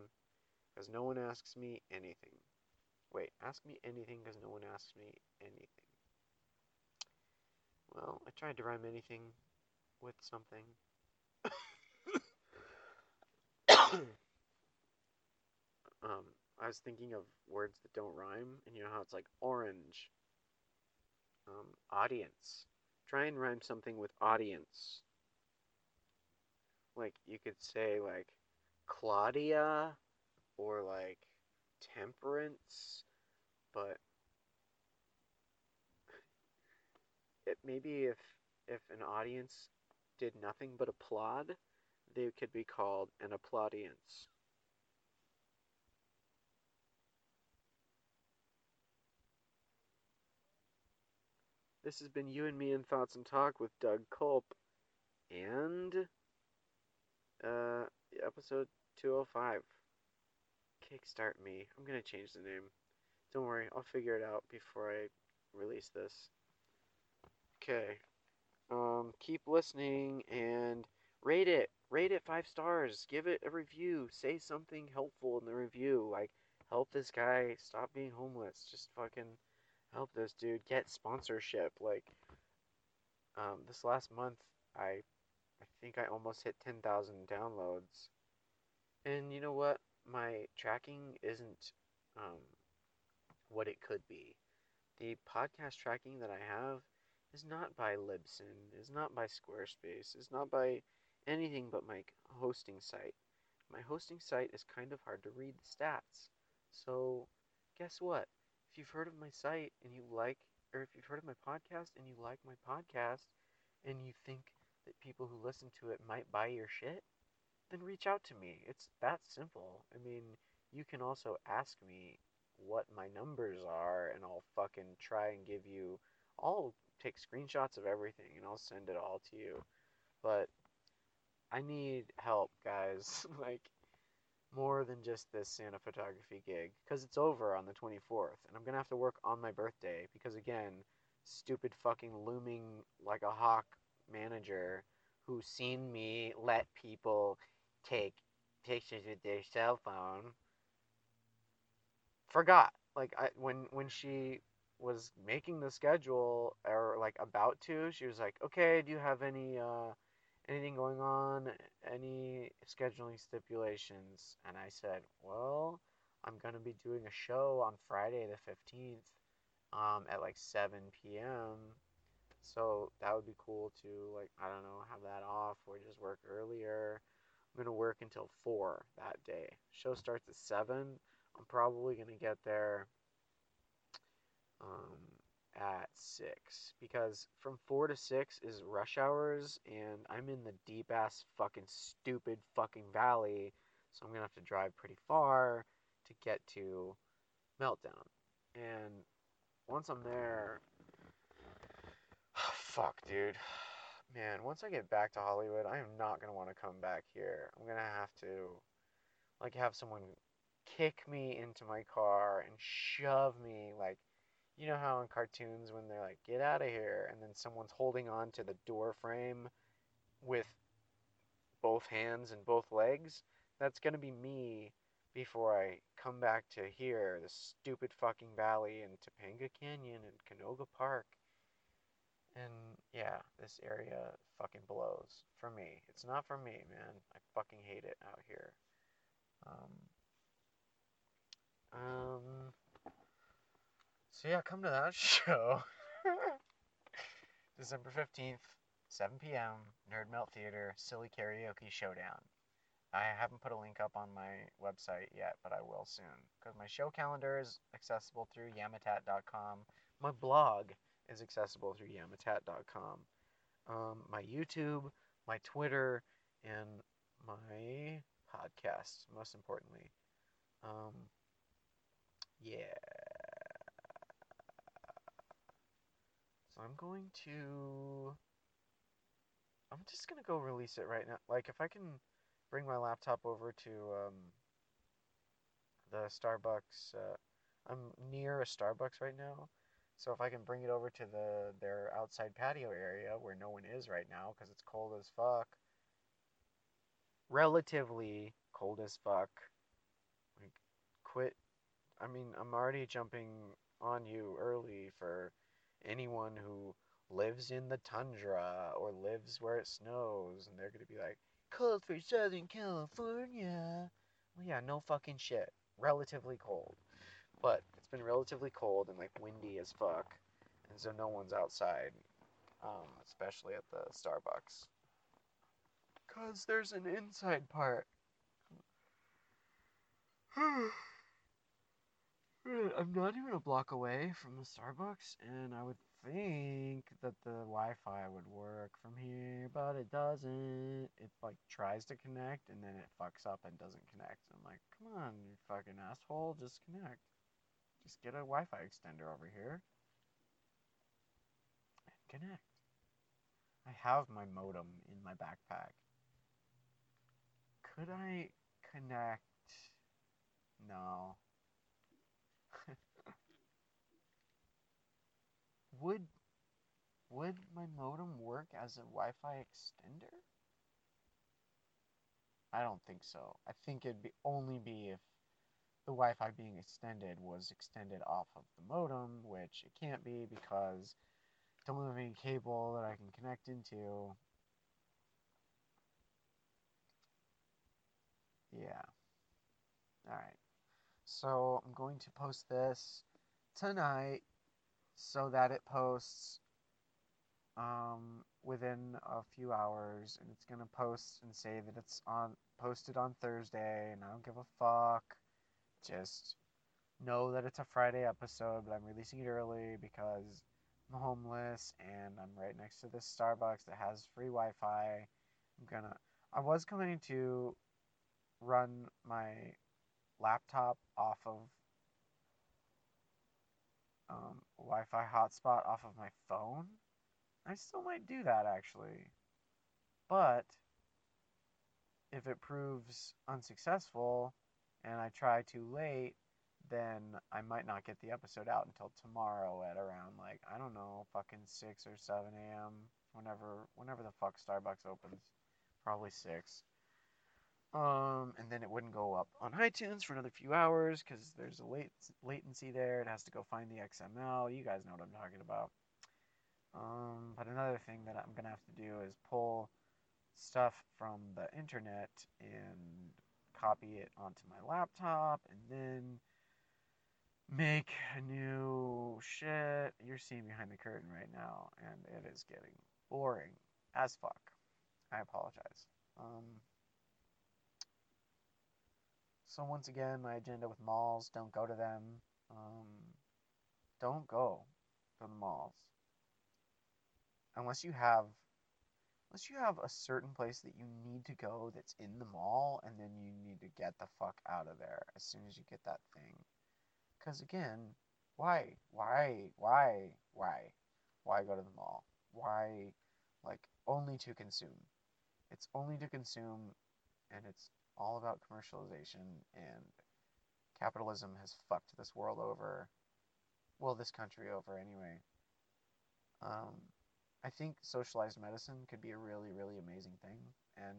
because no one asks me anything Wait, ask me anything because no one asks me anything. Well, I tried to rhyme anything with something. um, I was thinking of words that don't rhyme, and you know how it's like orange. Um, audience. Try and rhyme something with audience. Like, you could say, like, Claudia, or like temperance, but it maybe if if an audience did nothing but applaud, they could be called an applaudience. This has been you and me in Thoughts and Talk with Doug Culp and uh episode 205 kickstart me. I'm gonna change the name. Don't worry, I'll figure it out before I release this. Okay. Um, keep listening and rate it. Rate it five stars. Give it a review. Say something helpful in the review. Like, help this guy stop being homeless. Just fucking help this dude get sponsorship. Like, um, this last month, I I think I almost hit 10,000 downloads. And you know what? My tracking isn't um, what it could be. The podcast tracking that I have is not by Libsyn, is not by Squarespace, is not by anything but my hosting site. My hosting site is kind of hard to read the stats. So, guess what? If you've heard of my site and you like, or if you've heard of my podcast and you like my podcast, and you think that people who listen to it might buy your shit, then reach out to me. It's that simple. I mean, you can also ask me what my numbers are, and I'll fucking try and give you. I'll take screenshots of everything and I'll send it all to you. But I need help, guys. like, more than just this Santa photography gig. Because it's over on the 24th, and I'm gonna have to work on my birthday. Because, again, stupid fucking looming like a hawk manager who's seen me let people take pictures with their cell phone forgot like I when when she was making the schedule or like about to she was like okay do you have any uh anything going on any scheduling stipulations? And i said well i'm going to be doing a show on friday the 15th um at like 7 p.m so that would be cool to like i don't know have that off or just work earlier. I'm going to work until 4 that day. Show starts at 7 i'm probably going to get there um, at 6 because from 4 to 6 is rush hours and I'm in the deep ass fucking stupid fucking valley so I'm to have to drive pretty far to get to Meltdown. And once I'm there fuck dude. Man, once I get back to Hollywood, I am not to want to come back here. I'm to have to like have someone kick me into my car and shove me like you know how in cartoons when they're like get out of here and then someone's holding on to the door frame with both hands and both legs? That's going to be me before i come back to here the stupid fucking valley and topanga canyon and canoga park. And yeah this area fucking blows for me. It's not for me man. I fucking hate it out here. Um um so yeah, come to that show. December 15th, 7 p.m., Nerd Melt Theater, Silly Karaoke Showdown. I haven't put a link up on my website yet, but I will soon. Because my show calendar is accessible through yamatat.com. My blog is accessible through yamatat.com. Um, my YouTube, my Twitter, and my podcast, most importantly. Um, yeah. I'm going to. I'm just gonna go release it right now. Like if I can bring my laptop over to um, the Starbucks. Uh, I'm near a Starbucks right now, so if I can bring it over to the their outside patio area where no one is right now because it's cold as fuck. Relatively cold as fuck. Like, quit. I mean, I'm already jumping on you early for anyone who lives in the tundra or lives where it snows and they're going to be like, cold for Southern California. Well, yeah, no fucking shit. Relatively cold. But it's been relatively cold and like windy as fuck. And so no one's outside, um, especially at the Starbucks. Because there's an inside part. Mm, I'm not even a block away from the Starbucks, and I would think that the Wi-Fi would work from here, but it doesn't. It like tries to connect, and then it fucks up and doesn't connect. I'm like, come on, you fucking asshole, just connect. Just get a Wi-Fi extender over here and connect. I have my modem in my backpack. Could I connect? No. would would my modem work as a Wi-Fi extender? I don't think so. I think it'd be only be if the Wi-Fi being extended was extended off of the modem, which it can't be because it's only have any cable that I can connect into. Yeah. All right. So I'm going to post this tonight so that it posts um, within a few hours, and it's gonna post and say that it's on posted on Thursday, and I don't give a fuck. Just know that it's a Friday episode, but I'm releasing it early because I'm homeless and I'm right next to this Starbucks that has free Wi-Fi. I'm gonna. I was going to run my laptop off of um, Wi-Fi hotspot off of my phone. I still might do that actually, but if it proves unsuccessful and I try too late, then I might not get the episode out until tomorrow at around like I don't know, fucking six or seven a.m. Whenever whenever the fuck Starbucks opens, probably six. Um, and then it wouldn't go up on iTunes for another few hours because there's a late latency there. It has to go find the XML. You guys know what I'm talking about. Um, but another thing that I'm gonna have to do is pull stuff from the internet and copy it onto my laptop and then make a new shit. You're seeing behind the curtain right now, and it is getting boring as fuck. I apologize. Um, so once again, my agenda with malls: don't go to them. Um, don't go to the malls. Unless you have unless you have a certain place that you need to go that's in the mall and then you need to get the fuck out of there as soon as you get that thing. Because again why why why why why go to the mall? Why like only to consume? It's only to consume and it's all about commercialization and capitalism has fucked this world over well this country over anyway um, I think socialized medicine could be a really, really amazing thing, and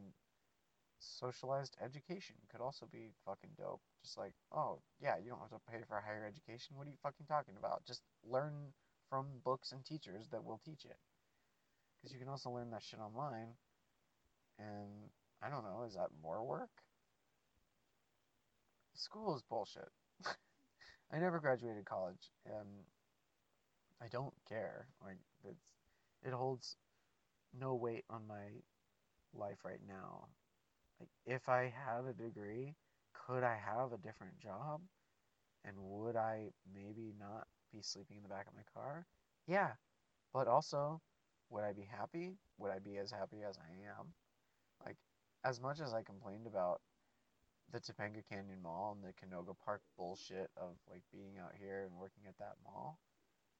socialized education could also be fucking dope. Just like, oh, yeah, you don't have to pay for higher education. What are you fucking talking about? Just learn from books and teachers that will teach it. Because you can also learn that shit online, and I don't know, is that more work? School is bullshit. I never graduated college, and I don't care. Like, it's it holds no weight on my life right now. Like if I had a degree, could I have a different job? And would I maybe not be sleeping in the back of my car? Yeah. But also, would I be happy? Would I be as happy as I am? Like as much as I complained about the Topanga Canyon Mall and the Canoga Park bullshit of like being out here and working at that mall,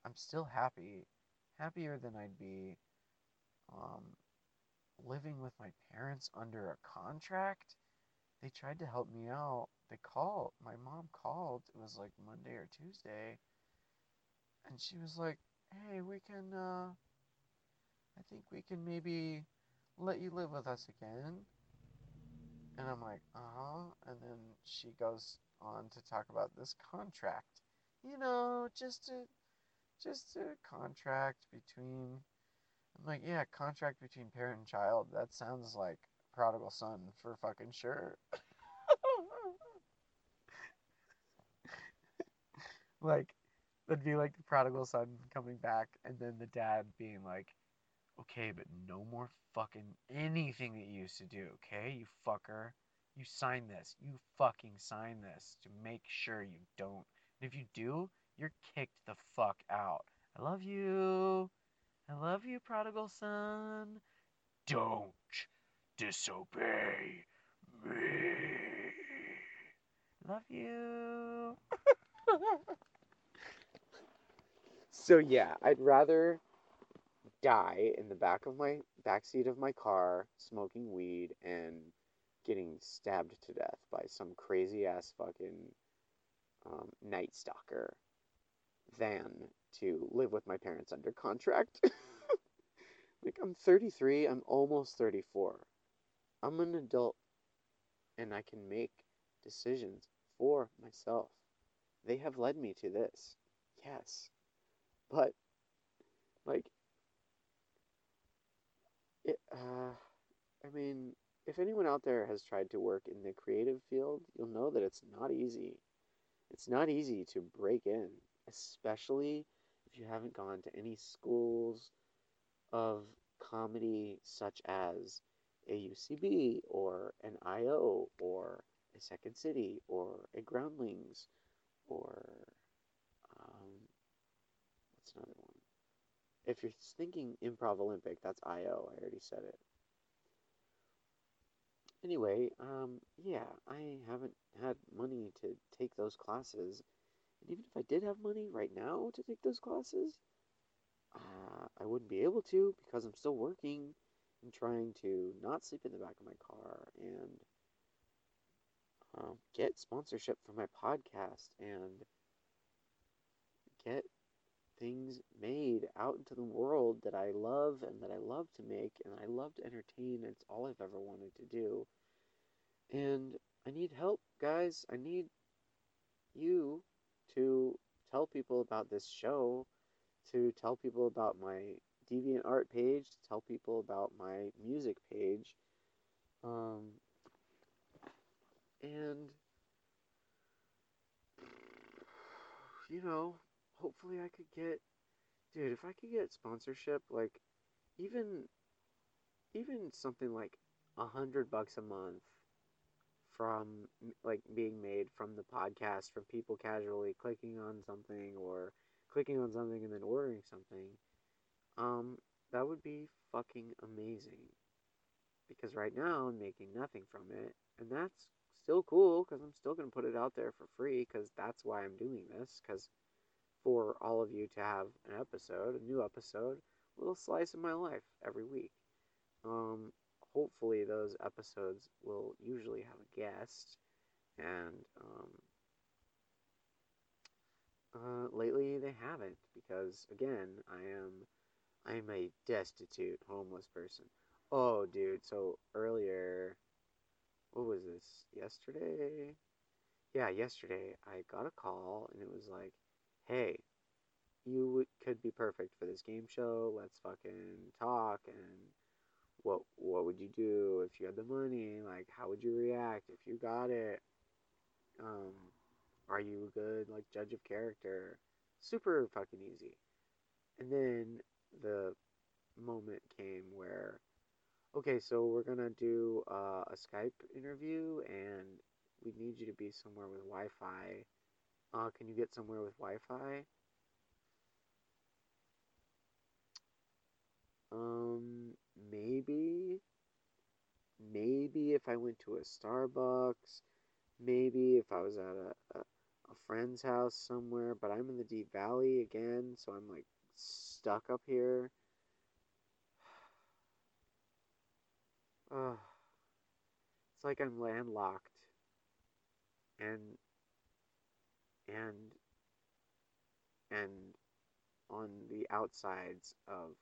I'm still happy happier than I'd be um, living with my parents under a contract. They tried to help me out. They called. My mom called. It was like Monday or Tuesday. And she was like, hey, we can, uh, I think we can maybe let you live with us again. And I'm like, uh huh. And then she goes on to talk about this contract. You know, just to just a contract between I'm like, yeah, contract between parent and child. That sounds like prodigal son for fucking sure. like that'd be like the prodigal son coming back and then the dad being like, Okay, but no more fucking anything that you used to do, okay, you fucker. You sign this. You fucking sign this to make sure you don't. And if you do, you're kicked the fuck out. I love you. I love you, prodigal son. Don't disobey me. Love you. so yeah, I'd rather die in the back of my back seat of my car smoking weed and getting stabbed to death by some crazy ass fucking um, night stalker than to live with my parents under contract. like, I'm 33, I'm almost 34. I'm an adult and I can make decisions for myself. They have led me to this, yes. But, like, uh, I mean, if anyone out there has tried to work in the creative field, you'll know that it's not easy. It's not easy to break in, especially if you haven't gone to any schools of comedy such as a UCB or an IO or a Second City or a Groundlings or um, what's another one? If you're thinking Improv Olympic, that's IO. I already said it. Anyway, um, yeah, I haven't had money to take those classes. And even if I did have money right now to take those classes, uh, I wouldn't be able to because I'm still working and trying to not sleep in the back of my car and um, get sponsorship for my podcast and get things made out into the world that I love and that I love to make and I love to entertain. It's all I've ever wanted to do. And I need help, guys. I need you to tell people about this show, to tell people about my Deviant Art page, to tell people about my music page. Um, and, you know, hopefully I could get, dude, if I could get sponsorship, like, even, even something like a hundred bucks a month from like being made from the podcast from people casually clicking on something or clicking on something and then ordering something um that would be fucking amazing. Because right now I'm making nothing from it and that's still cool because I'm still going to put it out there for free because that's why I'm doing this because for all of you to have an episode a new episode a little slice of my life every week. Um hopefully those episodes will usually have a guest and um, uh, lately they haven't because again i am i'm a destitute homeless person. Oh dude so earlier what was this? Yesterday? Yeah yesterday i got a call and it was like hey you would, could be perfect for this game show let's fucking talk and what what would you do if you had the money? Like how would you react if you got it? Um, are you a good like judge of character? Super fucking easy. And then the moment came where okay, so we're gonna do uh, a Skype interview and we need you to be somewhere with Wi-Fi. Uh, can you get somewhere with Wi-Fi? Um, maybe, maybe if I went to a Starbucks, maybe if I was at a, a, a friend's house somewhere, but I'm in the Deep Valley again, so I'm like stuck up here. Uh, it's like I'm landlocked and and and on the outsides of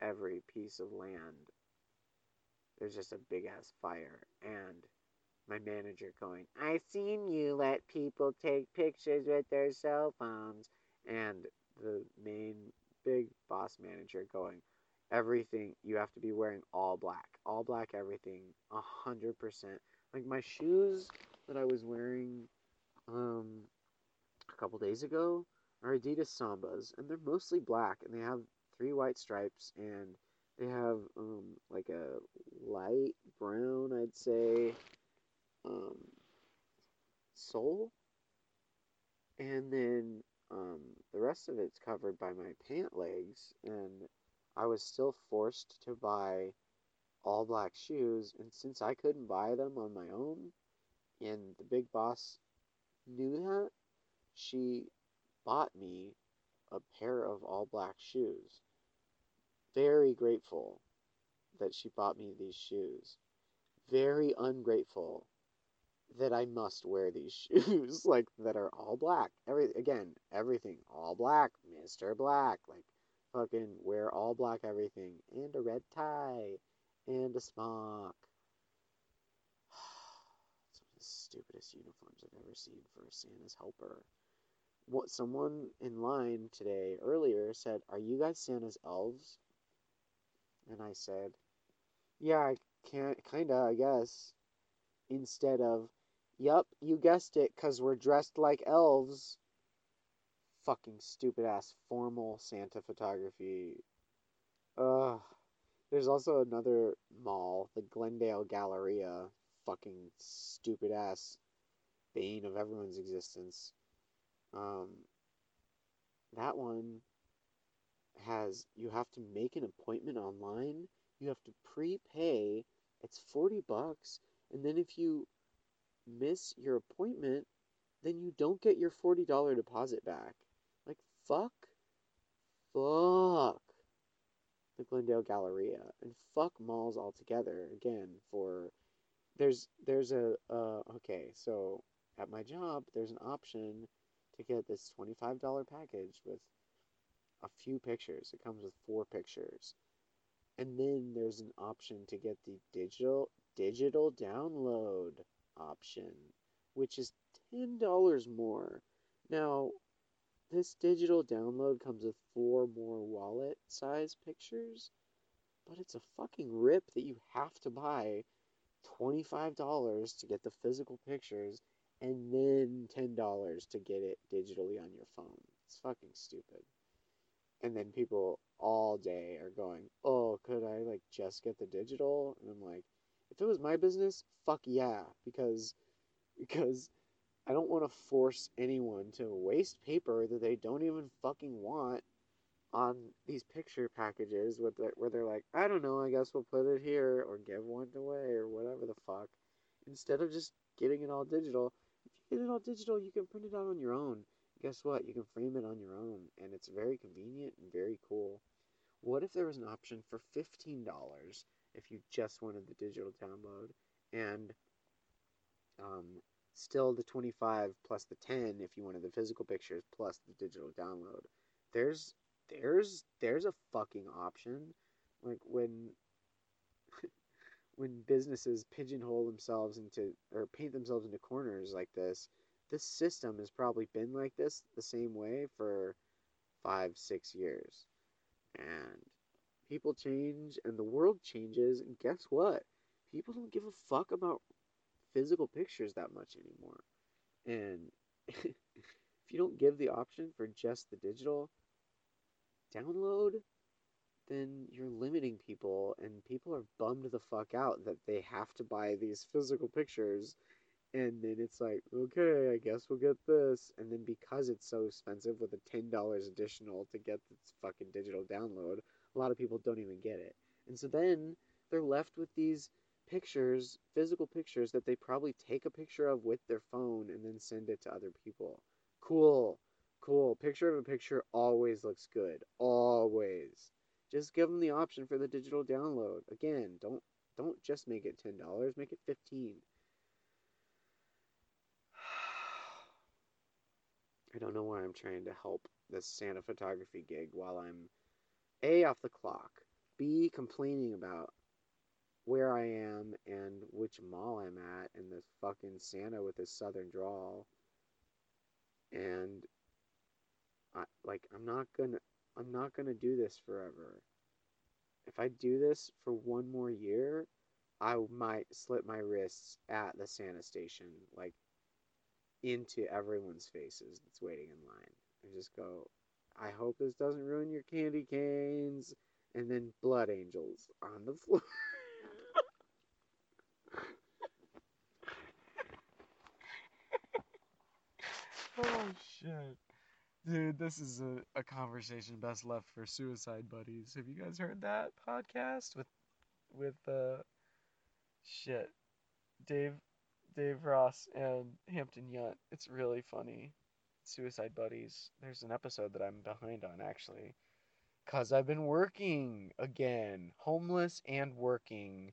every piece of land, there's just a big ass fire. And my manager going, I've seen you let people take pictures with their cell phones. And the main big boss manager going, everything, you have to be wearing all black. All black everything, a hundred percent. Like my shoes that I was wearing um, a couple days ago are Adidas Sambas, and they're mostly black, and they have three white stripes, and they have um, like a light brown, I'd say, um, sole, and then um, the rest of it's covered by my pant legs, and I was still forced to buy all black shoes, and since I couldn't buy them on my own, and the big boss knew that, she bought me a pair of all black shoes very grateful that she bought me these shoes. Very ungrateful that I must wear these shoes, like that are all black. Every again, everything all black, Mister Black, like fucking wear all black everything, and a red tie, and a smock. it's one of the stupidest uniforms I've ever seen for a Santa's helper. What someone in line today earlier said, "Are you guys Santa's elves?" And I said, Yeah, I, Can't kinda, I guess. Instead of, yup, you guessed it, 'cause we're dressed like elves. Fucking stupid ass formal Santa photography. Ugh. There's also another mall, the Glendale Galleria. Fucking stupid ass bane of everyone's existence. Um, that one has you have to make an appointment online. You have to prepay. It's 40 bucks. And then if you miss your appointment, then you don't get your $40 deposit back. Like fuck. Fuck the Glendale Galleria and fuck malls altogether again for there's there's a uh okay, so at my job there's an option to get this $25 package with a few pictures. It comes with four pictures. And then there's an option to get the digital digital download option, which is $10 more. Now, this digital download comes with four more wallet size pictures, but it's a fucking rip that you have to buy $25 to get the physical pictures and then $10 to get it digitally on your phone. It's fucking stupid. And then people all day are going, "Oh, could I like just get the digital?" And I'm like, if it was my business, fuck yeah, because because I don't want to force anyone to waste paper that they don't even fucking want on these picture packages with the, where they're like, I don't know, I guess we'll put it here or give one away or whatever the fuck. Instead of just getting it all digital, if you get it all digital, you can print it out on your own. Guess what? You can frame it on your own, and it's very convenient and very cool. What if there was an option for $15 if you just wanted the digital download and um, still the 25 plus the 10 if you wanted the physical pictures plus the digital download there's there's there's a fucking option like when when businesses pigeonhole themselves into or paint themselves into corners like this this system has probably been like this the same way for five six years and people change and the world changes and guess what people don't give a fuck about physical pictures that much anymore. And if you don't give the option for just the digital download, then you're limiting people, and people are bummed the fuck out that they have to buy these physical pictures. And then it's like, okay, I guess we'll get this. And then because it's so expensive with a $10 additional to get this fucking digital download, a lot of people don't even get it. And so then they're left with these pictures, physical pictures that they probably take a picture of with their phone and then send it to other people. Cool. Cool. Picture of a picture always looks good. Always. Just give them the option for the digital download. Again, don't don't just make it $10, make it 15. I don't know why I'm trying to help this Santa photography gig while I'm A off the clock, B complaining about where I am and which mall I'm at and this fucking Santa with his southern drawl. And I like I'm not gonna I'm not gonna do this forever. If I do this for one more year, I might slip my wrists at the Santa station, like into everyone's faces that's waiting in line. And just go, I hope this doesn't ruin your candy canes. And then blood angels on the floor. oh shit. Dude, this is a, a conversation best left for suicide buddies. Have you guys heard that podcast with with uh shit. Dave Dave Ross and Hampton Yount. It's really funny. Suicide Buddies. There's an episode that I'm behind on actually. Cause I've been working again. Homeless and working.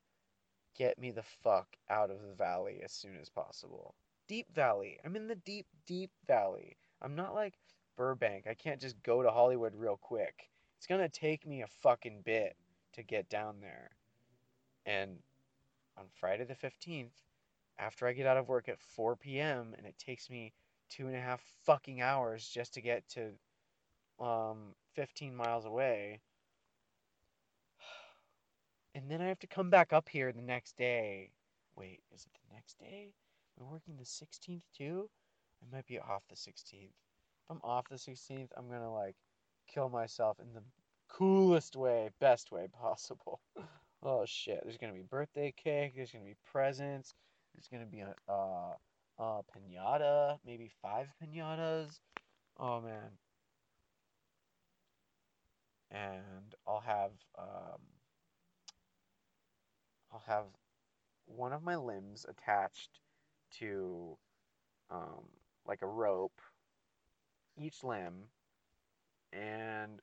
Get me the fuck out of the valley as soon as possible. Deep Valley. I'm in the deep, deep valley. I'm not like Burbank. I can't just go to Hollywood real quick. It's gonna take me a fucking bit to get down there. And on Friday the 15th, after I get out of work at 4 p.m., and it takes me two and a half fucking hours just to get to um, 15 miles away, and then I have to come back up here the next day. Wait, is it the next day? We're working the 16th too? I might be off the 16th. I'm off the 16th, I'm gonna like kill myself in the coolest way, best way possible. oh shit! There's gonna be birthday cake. There's gonna be presents. There's gonna be a uh, a pinata, maybe five pinatas. Oh man. And I'll have um, I'll have one of my limbs attached to um, like a rope, each limb, and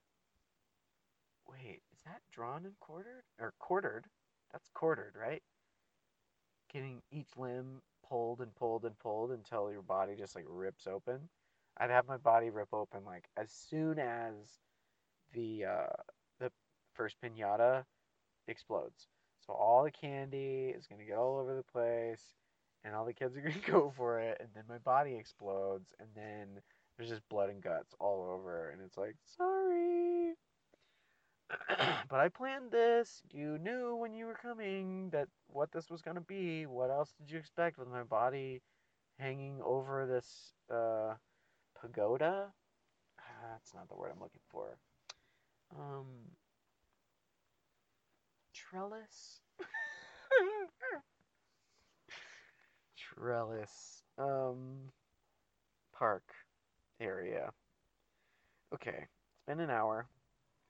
wait, is that drawn and quartered or quartered? That's quartered, right? Getting each limb pulled and pulled and pulled until your body just like rips open. I'd have my body rip open like as soon as the uh, the first pinata explodes. So all the candy is gonna get all over the place, and all the kids are gonna go for it, and then my body explodes, and then there's just blood and guts all over, and it's like sorry. but I planned this. You knew when you were coming that what this was gonna be. What else did you expect with my body hanging over this uh, pagoda? Ah, that's not the word I'm looking for. Um, trellis. trellis. Um, park area. Okay, it's been an hour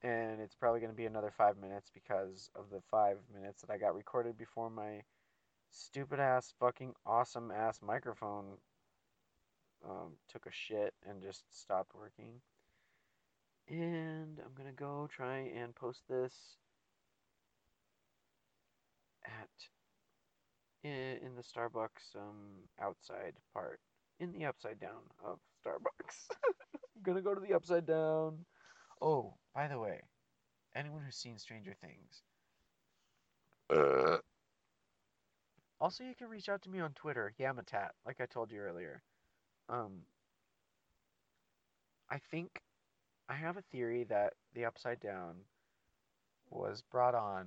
and it's probably going to be another five minutes because of the five minutes that I got recorded before my stupid ass, fucking awesome ass microphone um, took a shit and just stopped working. And I'm going to go try and post this at in, the Starbucks um, outside part, in the upside down of Starbucks. I'm to go to the upside down. Oh, by the way, anyone who's seen Stranger Things. Uh. Also, you can reach out to me on Twitter, Yamatat, like I told you earlier. Um, I think I have a theory that the Upside Down was brought on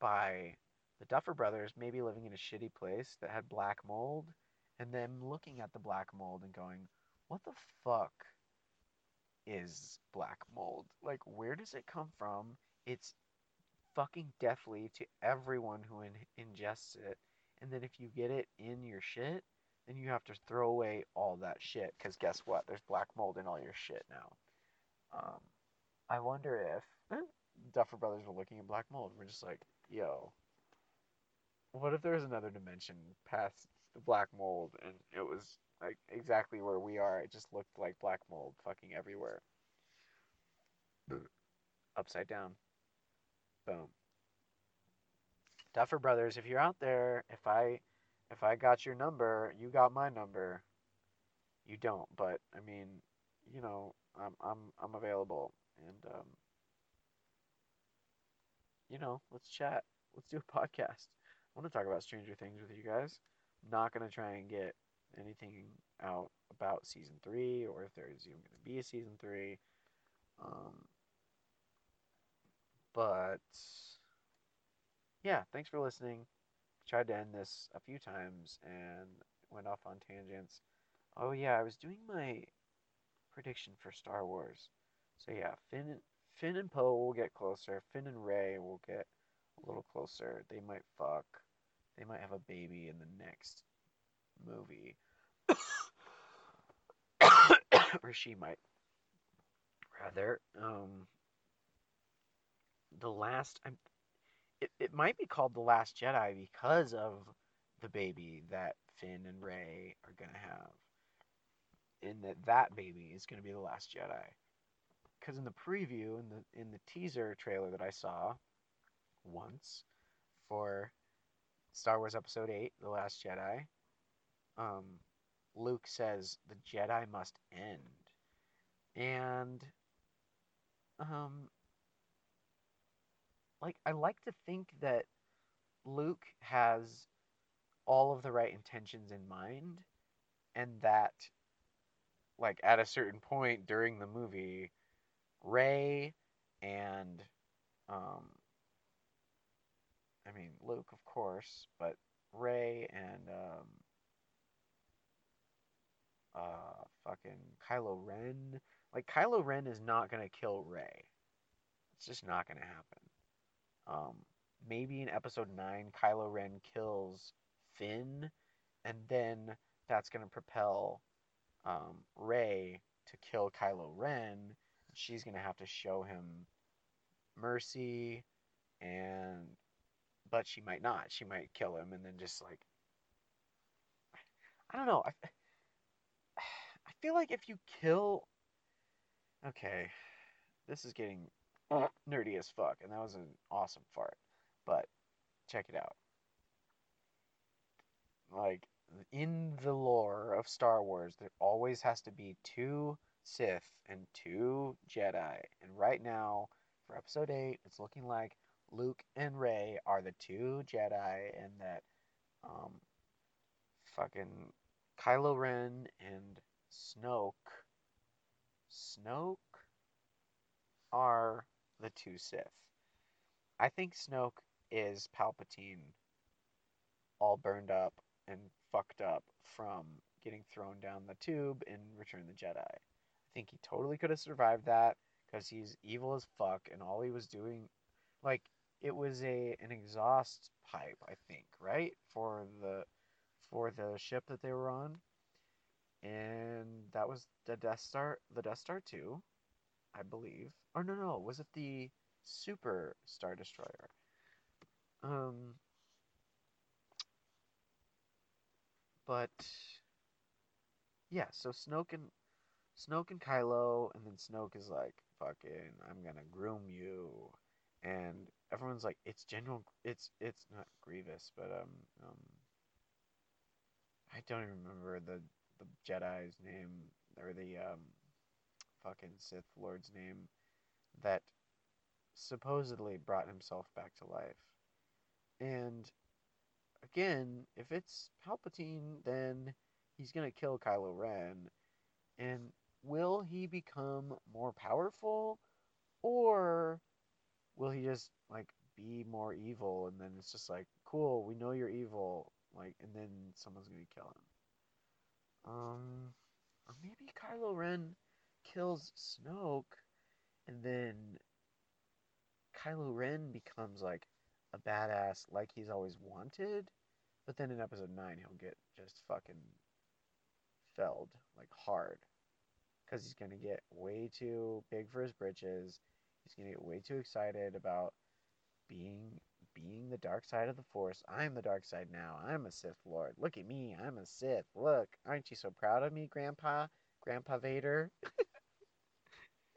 by the Duffer Brothers maybe living in a shitty place that had black mold, and them looking at the black mold and going, what the fuck is black mold? Like, where does it come from? It's fucking deathly to everyone who in- ingests it. And then if you get it in your shit, then you have to throw away all that shit. Because guess what? There's black mold in all your shit now. Um, I wonder if Duffer Brothers were looking at black mold. We're just like, yo, what if there was another dimension past the black mold and it was like exactly where we are. It just looked like black mold fucking everywhere. Upside down. Boom. Duffer Brothers, if you're out there, if I if I got your number, you got my number. You don't, but I mean, you know, I'm I'm I'm available and um you know, let's chat. Let's do a podcast. I want to talk about Stranger Things with you guys. Not gonna try and get anything out about season three or if there's even going to be a season three. Um, but yeah, thanks for listening. Tried to end this a few times and went off on tangents. Oh yeah, I was doing my prediction for Star Wars. So yeah, Finn Finn and Poe will get closer. Finn and Rey will get a little closer. They might fuck. They might have a baby in the next movie. or she might. Rather um the last I'm it, it might be called the last jedi because of the baby that finn and rey are to have. And that that baby is to be the last jedi. Because in the preview in the in the teaser trailer that i saw once for star wars episode 8 the last jedi um Luke says the Jedi must end. And um like I like to think that Luke has all of the right intentions in mind and that like at a certain point during the movie Rey and um Luke, of course, but Rey and um, uh, fucking Kylo Ren. Like Kylo Ren is not gonna kill Rey. It's just not gonna happen. Um, maybe in Episode Nine, Kylo Ren kills Finn, and then that's gonna propel um, Rey to kill Kylo Ren. She's gonna have to show him mercy, and but she might not. She might kill him, and then just like I don't know. I, I feel like if you kill, okay, this is getting nerdy as fuck, and that was an awesome fart. But check it out. Like in the lore of Star Wars, there always has to be two Sith and two Jedi. And right now, for Episode Eight, it's looking like Luke and Rey are the two Jedi, and that um, fucking Kylo Ren and Snoke, Snoke are the two Sith. I think Snoke is Palpatine all burned up and fucked up from getting thrown down the tube in Return the Jedi. I think he totally could have survived that because he's evil as fuck and all he was doing like it was a an exhaust pipe, I think, right? For the for the ship that they were on. And that was the Death Star the Death Star 2, I believe. Or no no, was it the Super Star Destroyer? Um but yeah, so Snoke and Snoke and Kylo, and then Snoke is like, "Fucking, I'm gonna groom you," and everyone's like, "It's General, it's it's not Grievous, but um um, I don't even remember the the Jedi's name or the um fucking Sith Lord's name that supposedly brought himself back to life, and again, if it's Palpatine, then he's gonna kill Kylo Ren. And will he become more powerful? Or will he just like be more evil and then it's just like, cool, we know you're evil, like and then someone's gonna kill him. Um or maybe Kylo Ren kills Snoke and then Kylo Ren becomes like a badass like he's always wanted. But then in episode 9, he'll get just fucking felled, like hard. Because he's to get way too big for his britches. He's to get way too excited about being being the dark side of the force. I'm the dark side now. I'm a Sith Lord. Look at me. I'm a Sith. Look, aren't you so proud of me, Grandpa? Grandpa Vader?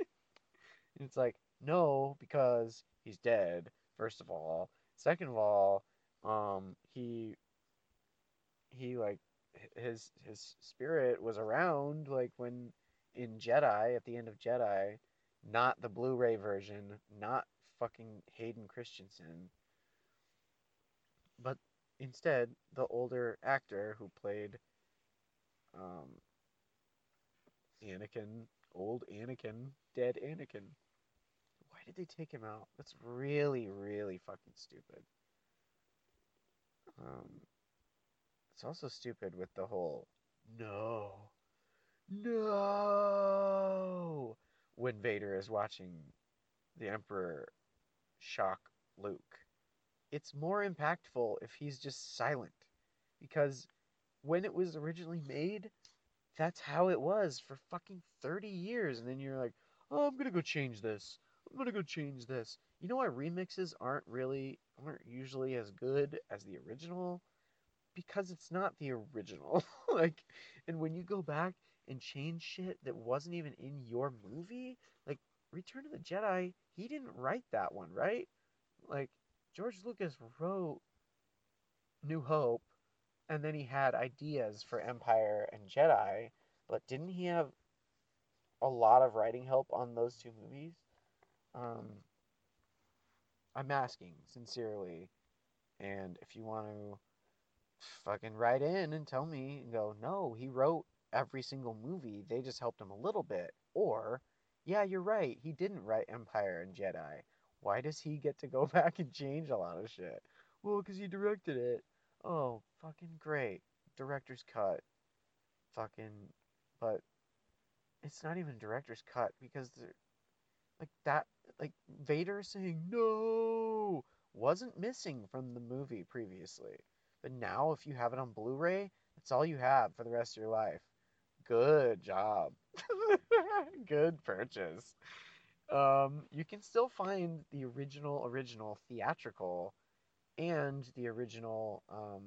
it's like, no, because he's dead, first of all. Second of all, um, he he like his his spirit was around like when in Jedi at the end of Jedi, not the Blu-ray version, not fucking Hayden Christensen, but instead the older actor who played um Anakin, old Anakin, dead Anakin. Why did they take him out? That's really, really fucking stupid. Um, it's also stupid with the whole no, no when Vader is watching the Emperor shock Luke. It's more impactful if he's just silent because when it was originally made, that's how it was for fucking 30 years. And then you're like, oh, I'm going to go change this. I'm going to go change this. You know why remixes aren't really, aren't usually as good as the original? Because it's not the original. like, and when you go back and change shit that wasn't even in your movie, like Return of the Jedi, he didn't write that one, right? Like, George Lucas wrote New Hope, and then he had ideas for Empire and Jedi, but didn't he have a lot of writing help on those two movies? Um, I'm asking sincerely, and if you want to fucking write in and tell me and go, no, he wrote every single movie, they just helped him a little bit, or yeah, you're right, he didn't write Empire and Jedi. Why does he get to go back and change a lot of shit? well, because he directed it. Oh, fucking great. Director's cut. Fucking, but it's not even director's cut because like that. Like Vader saying no wasn't missing from the movie previously, but now if you have it on Blu-ray, that's all you have for the rest of your life. Good job. Good purchase. Um, you can still find the original original theatrical and the original um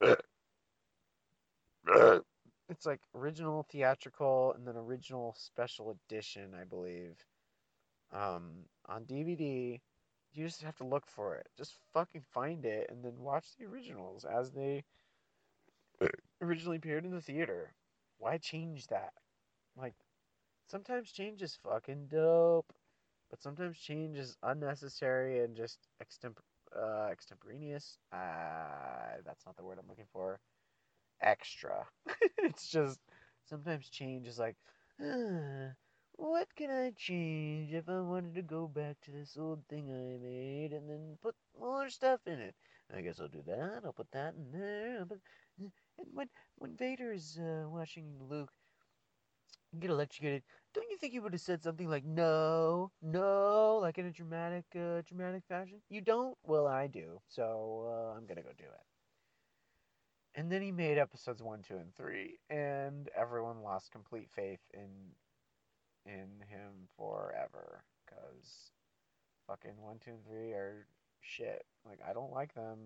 it's like original theatrical and then original special edition, I believe. Um, on DVD, you just have to look for it. Just fucking find it and then watch the originals as they originally appeared in the theater. Why change that? Like, sometimes change is fucking dope, but sometimes change is unnecessary and just uh, extemporaneous. Uh, that's not the word I'm looking for. Extra. it's just sometimes change is like, "Uh, what can I change if I wanted to go back to this old thing I made and then put more stuff in it? I guess I'll do that. I'll put that in there. Put... And when when Vader's uh, watching Luke get electrocuted, don't you think he would have said something like "no, no," like in a dramatic, uh, dramatic fashion? You don't? Well, I do. So uh, I'm gonna go do it. And then he made episodes one, two, and three, and everyone lost complete faith in in him forever because fucking one, two, and three are shit. Like I don't like them.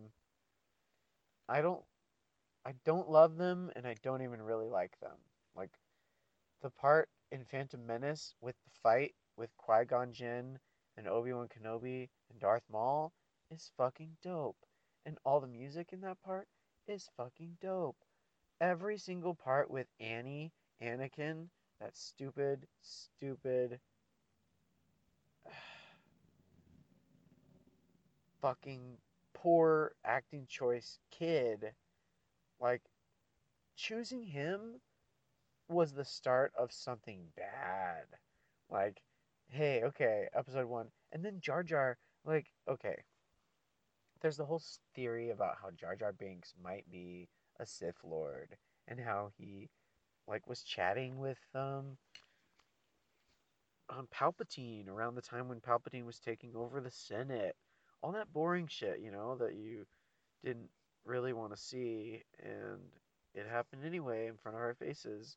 I don't. I don't love them, and I don't even really like them. Like the part in Phantom Menace with the fight with Qui Gon Jinn and Obi Wan Kenobi and Darth Maul is fucking dope, and all the music in that part is fucking dope. Every single part with Annie, Anakin, that stupid, stupid, fucking poor acting choice kid, like choosing him was the start of something bad. Like, hey, okay, episode one, and then Jar Jar, like, okay, there's the whole theory about how Jar Jar Binks might be a Sith Lord and how he like was chatting with um um Palpatine around the time when Palpatine was taking over the Senate. All that boring shit, you know, that you didn't really want to see and it happened anyway in front of our faces.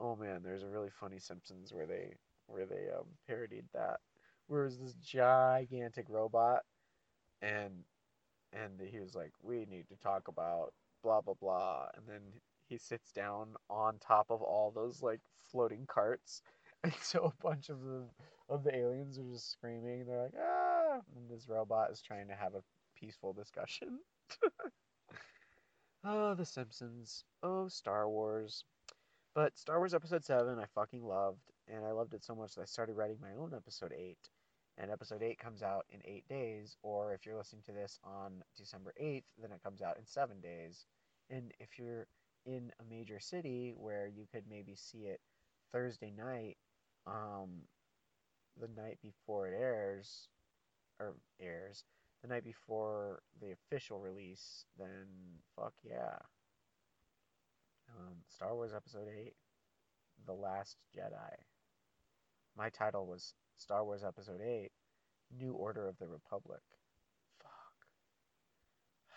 Oh man, there's a really funny Simpsons where they where they um parodied that. Where was this gigantic robot and and he was like, "We need to talk about blah blah blah," and then he sits down on top of all those like floating carts, and so a bunch of the of the aliens are just screaming. They're like, "Ah!" and this robot is trying to have a peaceful discussion. oh, The Simpsons. Oh, Star Wars. But Star Wars Episode 7 I fucking loved, and I loved it so much that I started writing my own Episode 8. And Episode 8 comes out in 8 days, or if you're listening to this on December 8th, then it comes out in 7 days. And if you're in a major city where you could maybe see it Thursday night, um, the night before it airs, or airs, the night before the official release, then fuck yeah. Um, Star Wars Episode 8, The Last Jedi. My title was Star Wars Episode 8, New Order of the Republic. Fuck.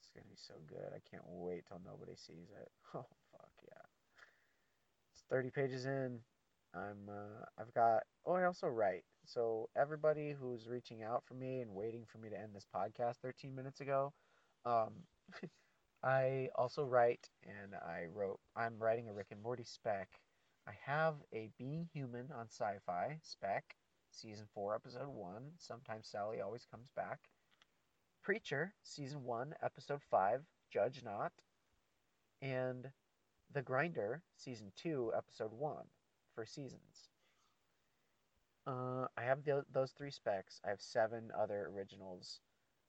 It's gonna be so good. I can't wait till nobody sees it. Oh fuck yeah. It's 30 pages in. I'm uh, I've got oh I also write. So everybody who's reaching out for me and waiting for me to end this podcast 13 minutes ago, um, I also write and I wrote I'm writing a Rick and Morty spec. I have a Being Human on Sci-Fi spec, season 4 episode 1, sometimes Sally always comes back. Preacher, season 1 episode 5, Judge Not, and The Grinder, season 2 episode 1 seasons. Uh, I have tho- those three specs. I have seven other originals,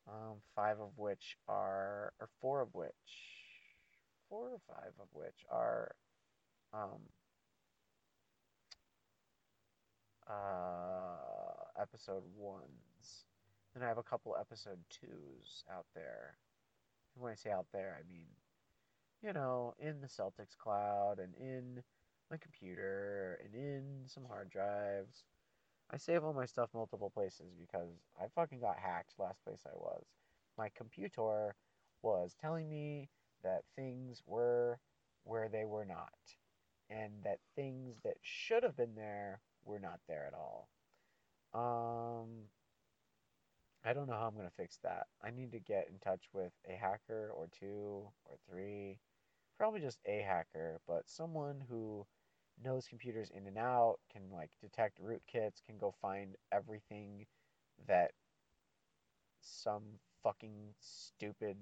um, five of which are, or four of which, four or five of which are, um, uh, episode ones, Then I have a couple episode twos out there. And when I say out there, I mean, you know, in the Celtics cloud and in my computer and in some hard drives. I save all my stuff multiple places because I fucking got hacked last place I was. My computer was telling me that things were where they were not, and that things that should have been there were not there at all. Um, I don't know how I'm gonna fix that. I need to get in touch with a hacker or two or three, probably just a hacker, but someone who knows computers in and out, can like detect rootkits, can go find everything that some fucking stupid,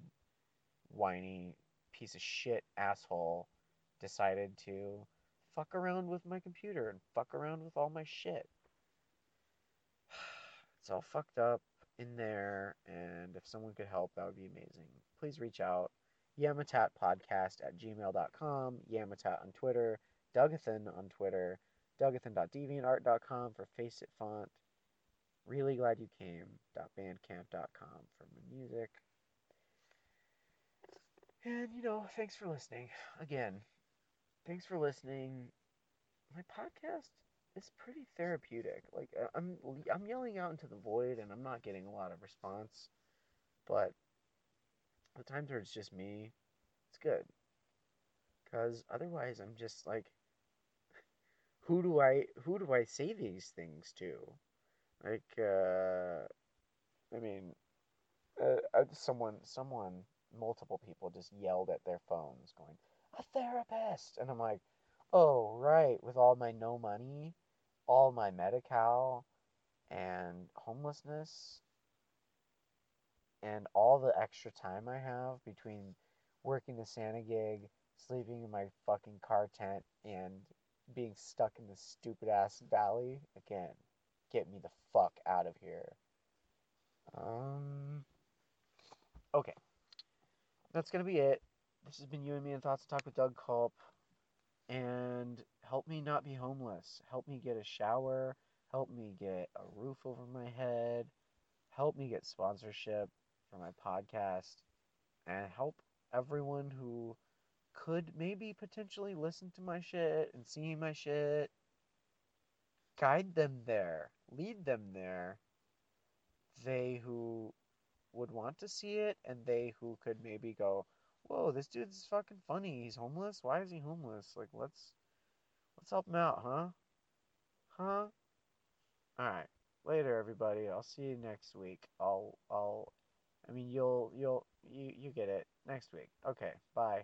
whiny piece of shit asshole decided to fuck around with my computer and fuck around with all my shit. It's all fucked up in there, and if someone could help, that would be amazing. Please reach out. Yamatatpodcast at gmail.com, Yamatat on Twitter, Dougathan on Twitter, Dougathan.deviantart.com for Face It Font. Really glad you came.bandcamp.com for my music. And, you know, thanks for listening. Again, thanks for listening. My podcast is pretty therapeutic. Like, I'm, I'm yelling out into the void and I'm not getting a lot of response. But the times where it's just me, it's good. Because otherwise, I'm just like, who do I who do I say these things to? Like, uh, I mean, uh, someone someone multiple people just yelled at their phones, going, "A therapist," and I'm like, "Oh right, with all my no money, all my Medi-Cal, and homelessness." And all the extra time I have between working the Santa gig, sleeping in my fucking car tent, and being stuck in this stupid ass valley again. Get me the fuck out of here. Um. Okay. That's gonna be it. This has been you and me and thoughts to talk with Doug Culp. And help me not be homeless. Help me get a shower. Help me get a roof over my head. Help me get sponsorship for my podcast. And help everyone who could maybe potentially listen to my shit and see my shit. Guide them there, lead them there. They who would want to see it, and they who could maybe go, "Whoa, this dude's fucking funny. He's homeless. Why is he homeless? Like, let's let's help him out, huh? Huh? All right. Later, everybody. I'll see you next week. I'll I'll. I mean, you'll you'll you you get it next week. Okay. Bye.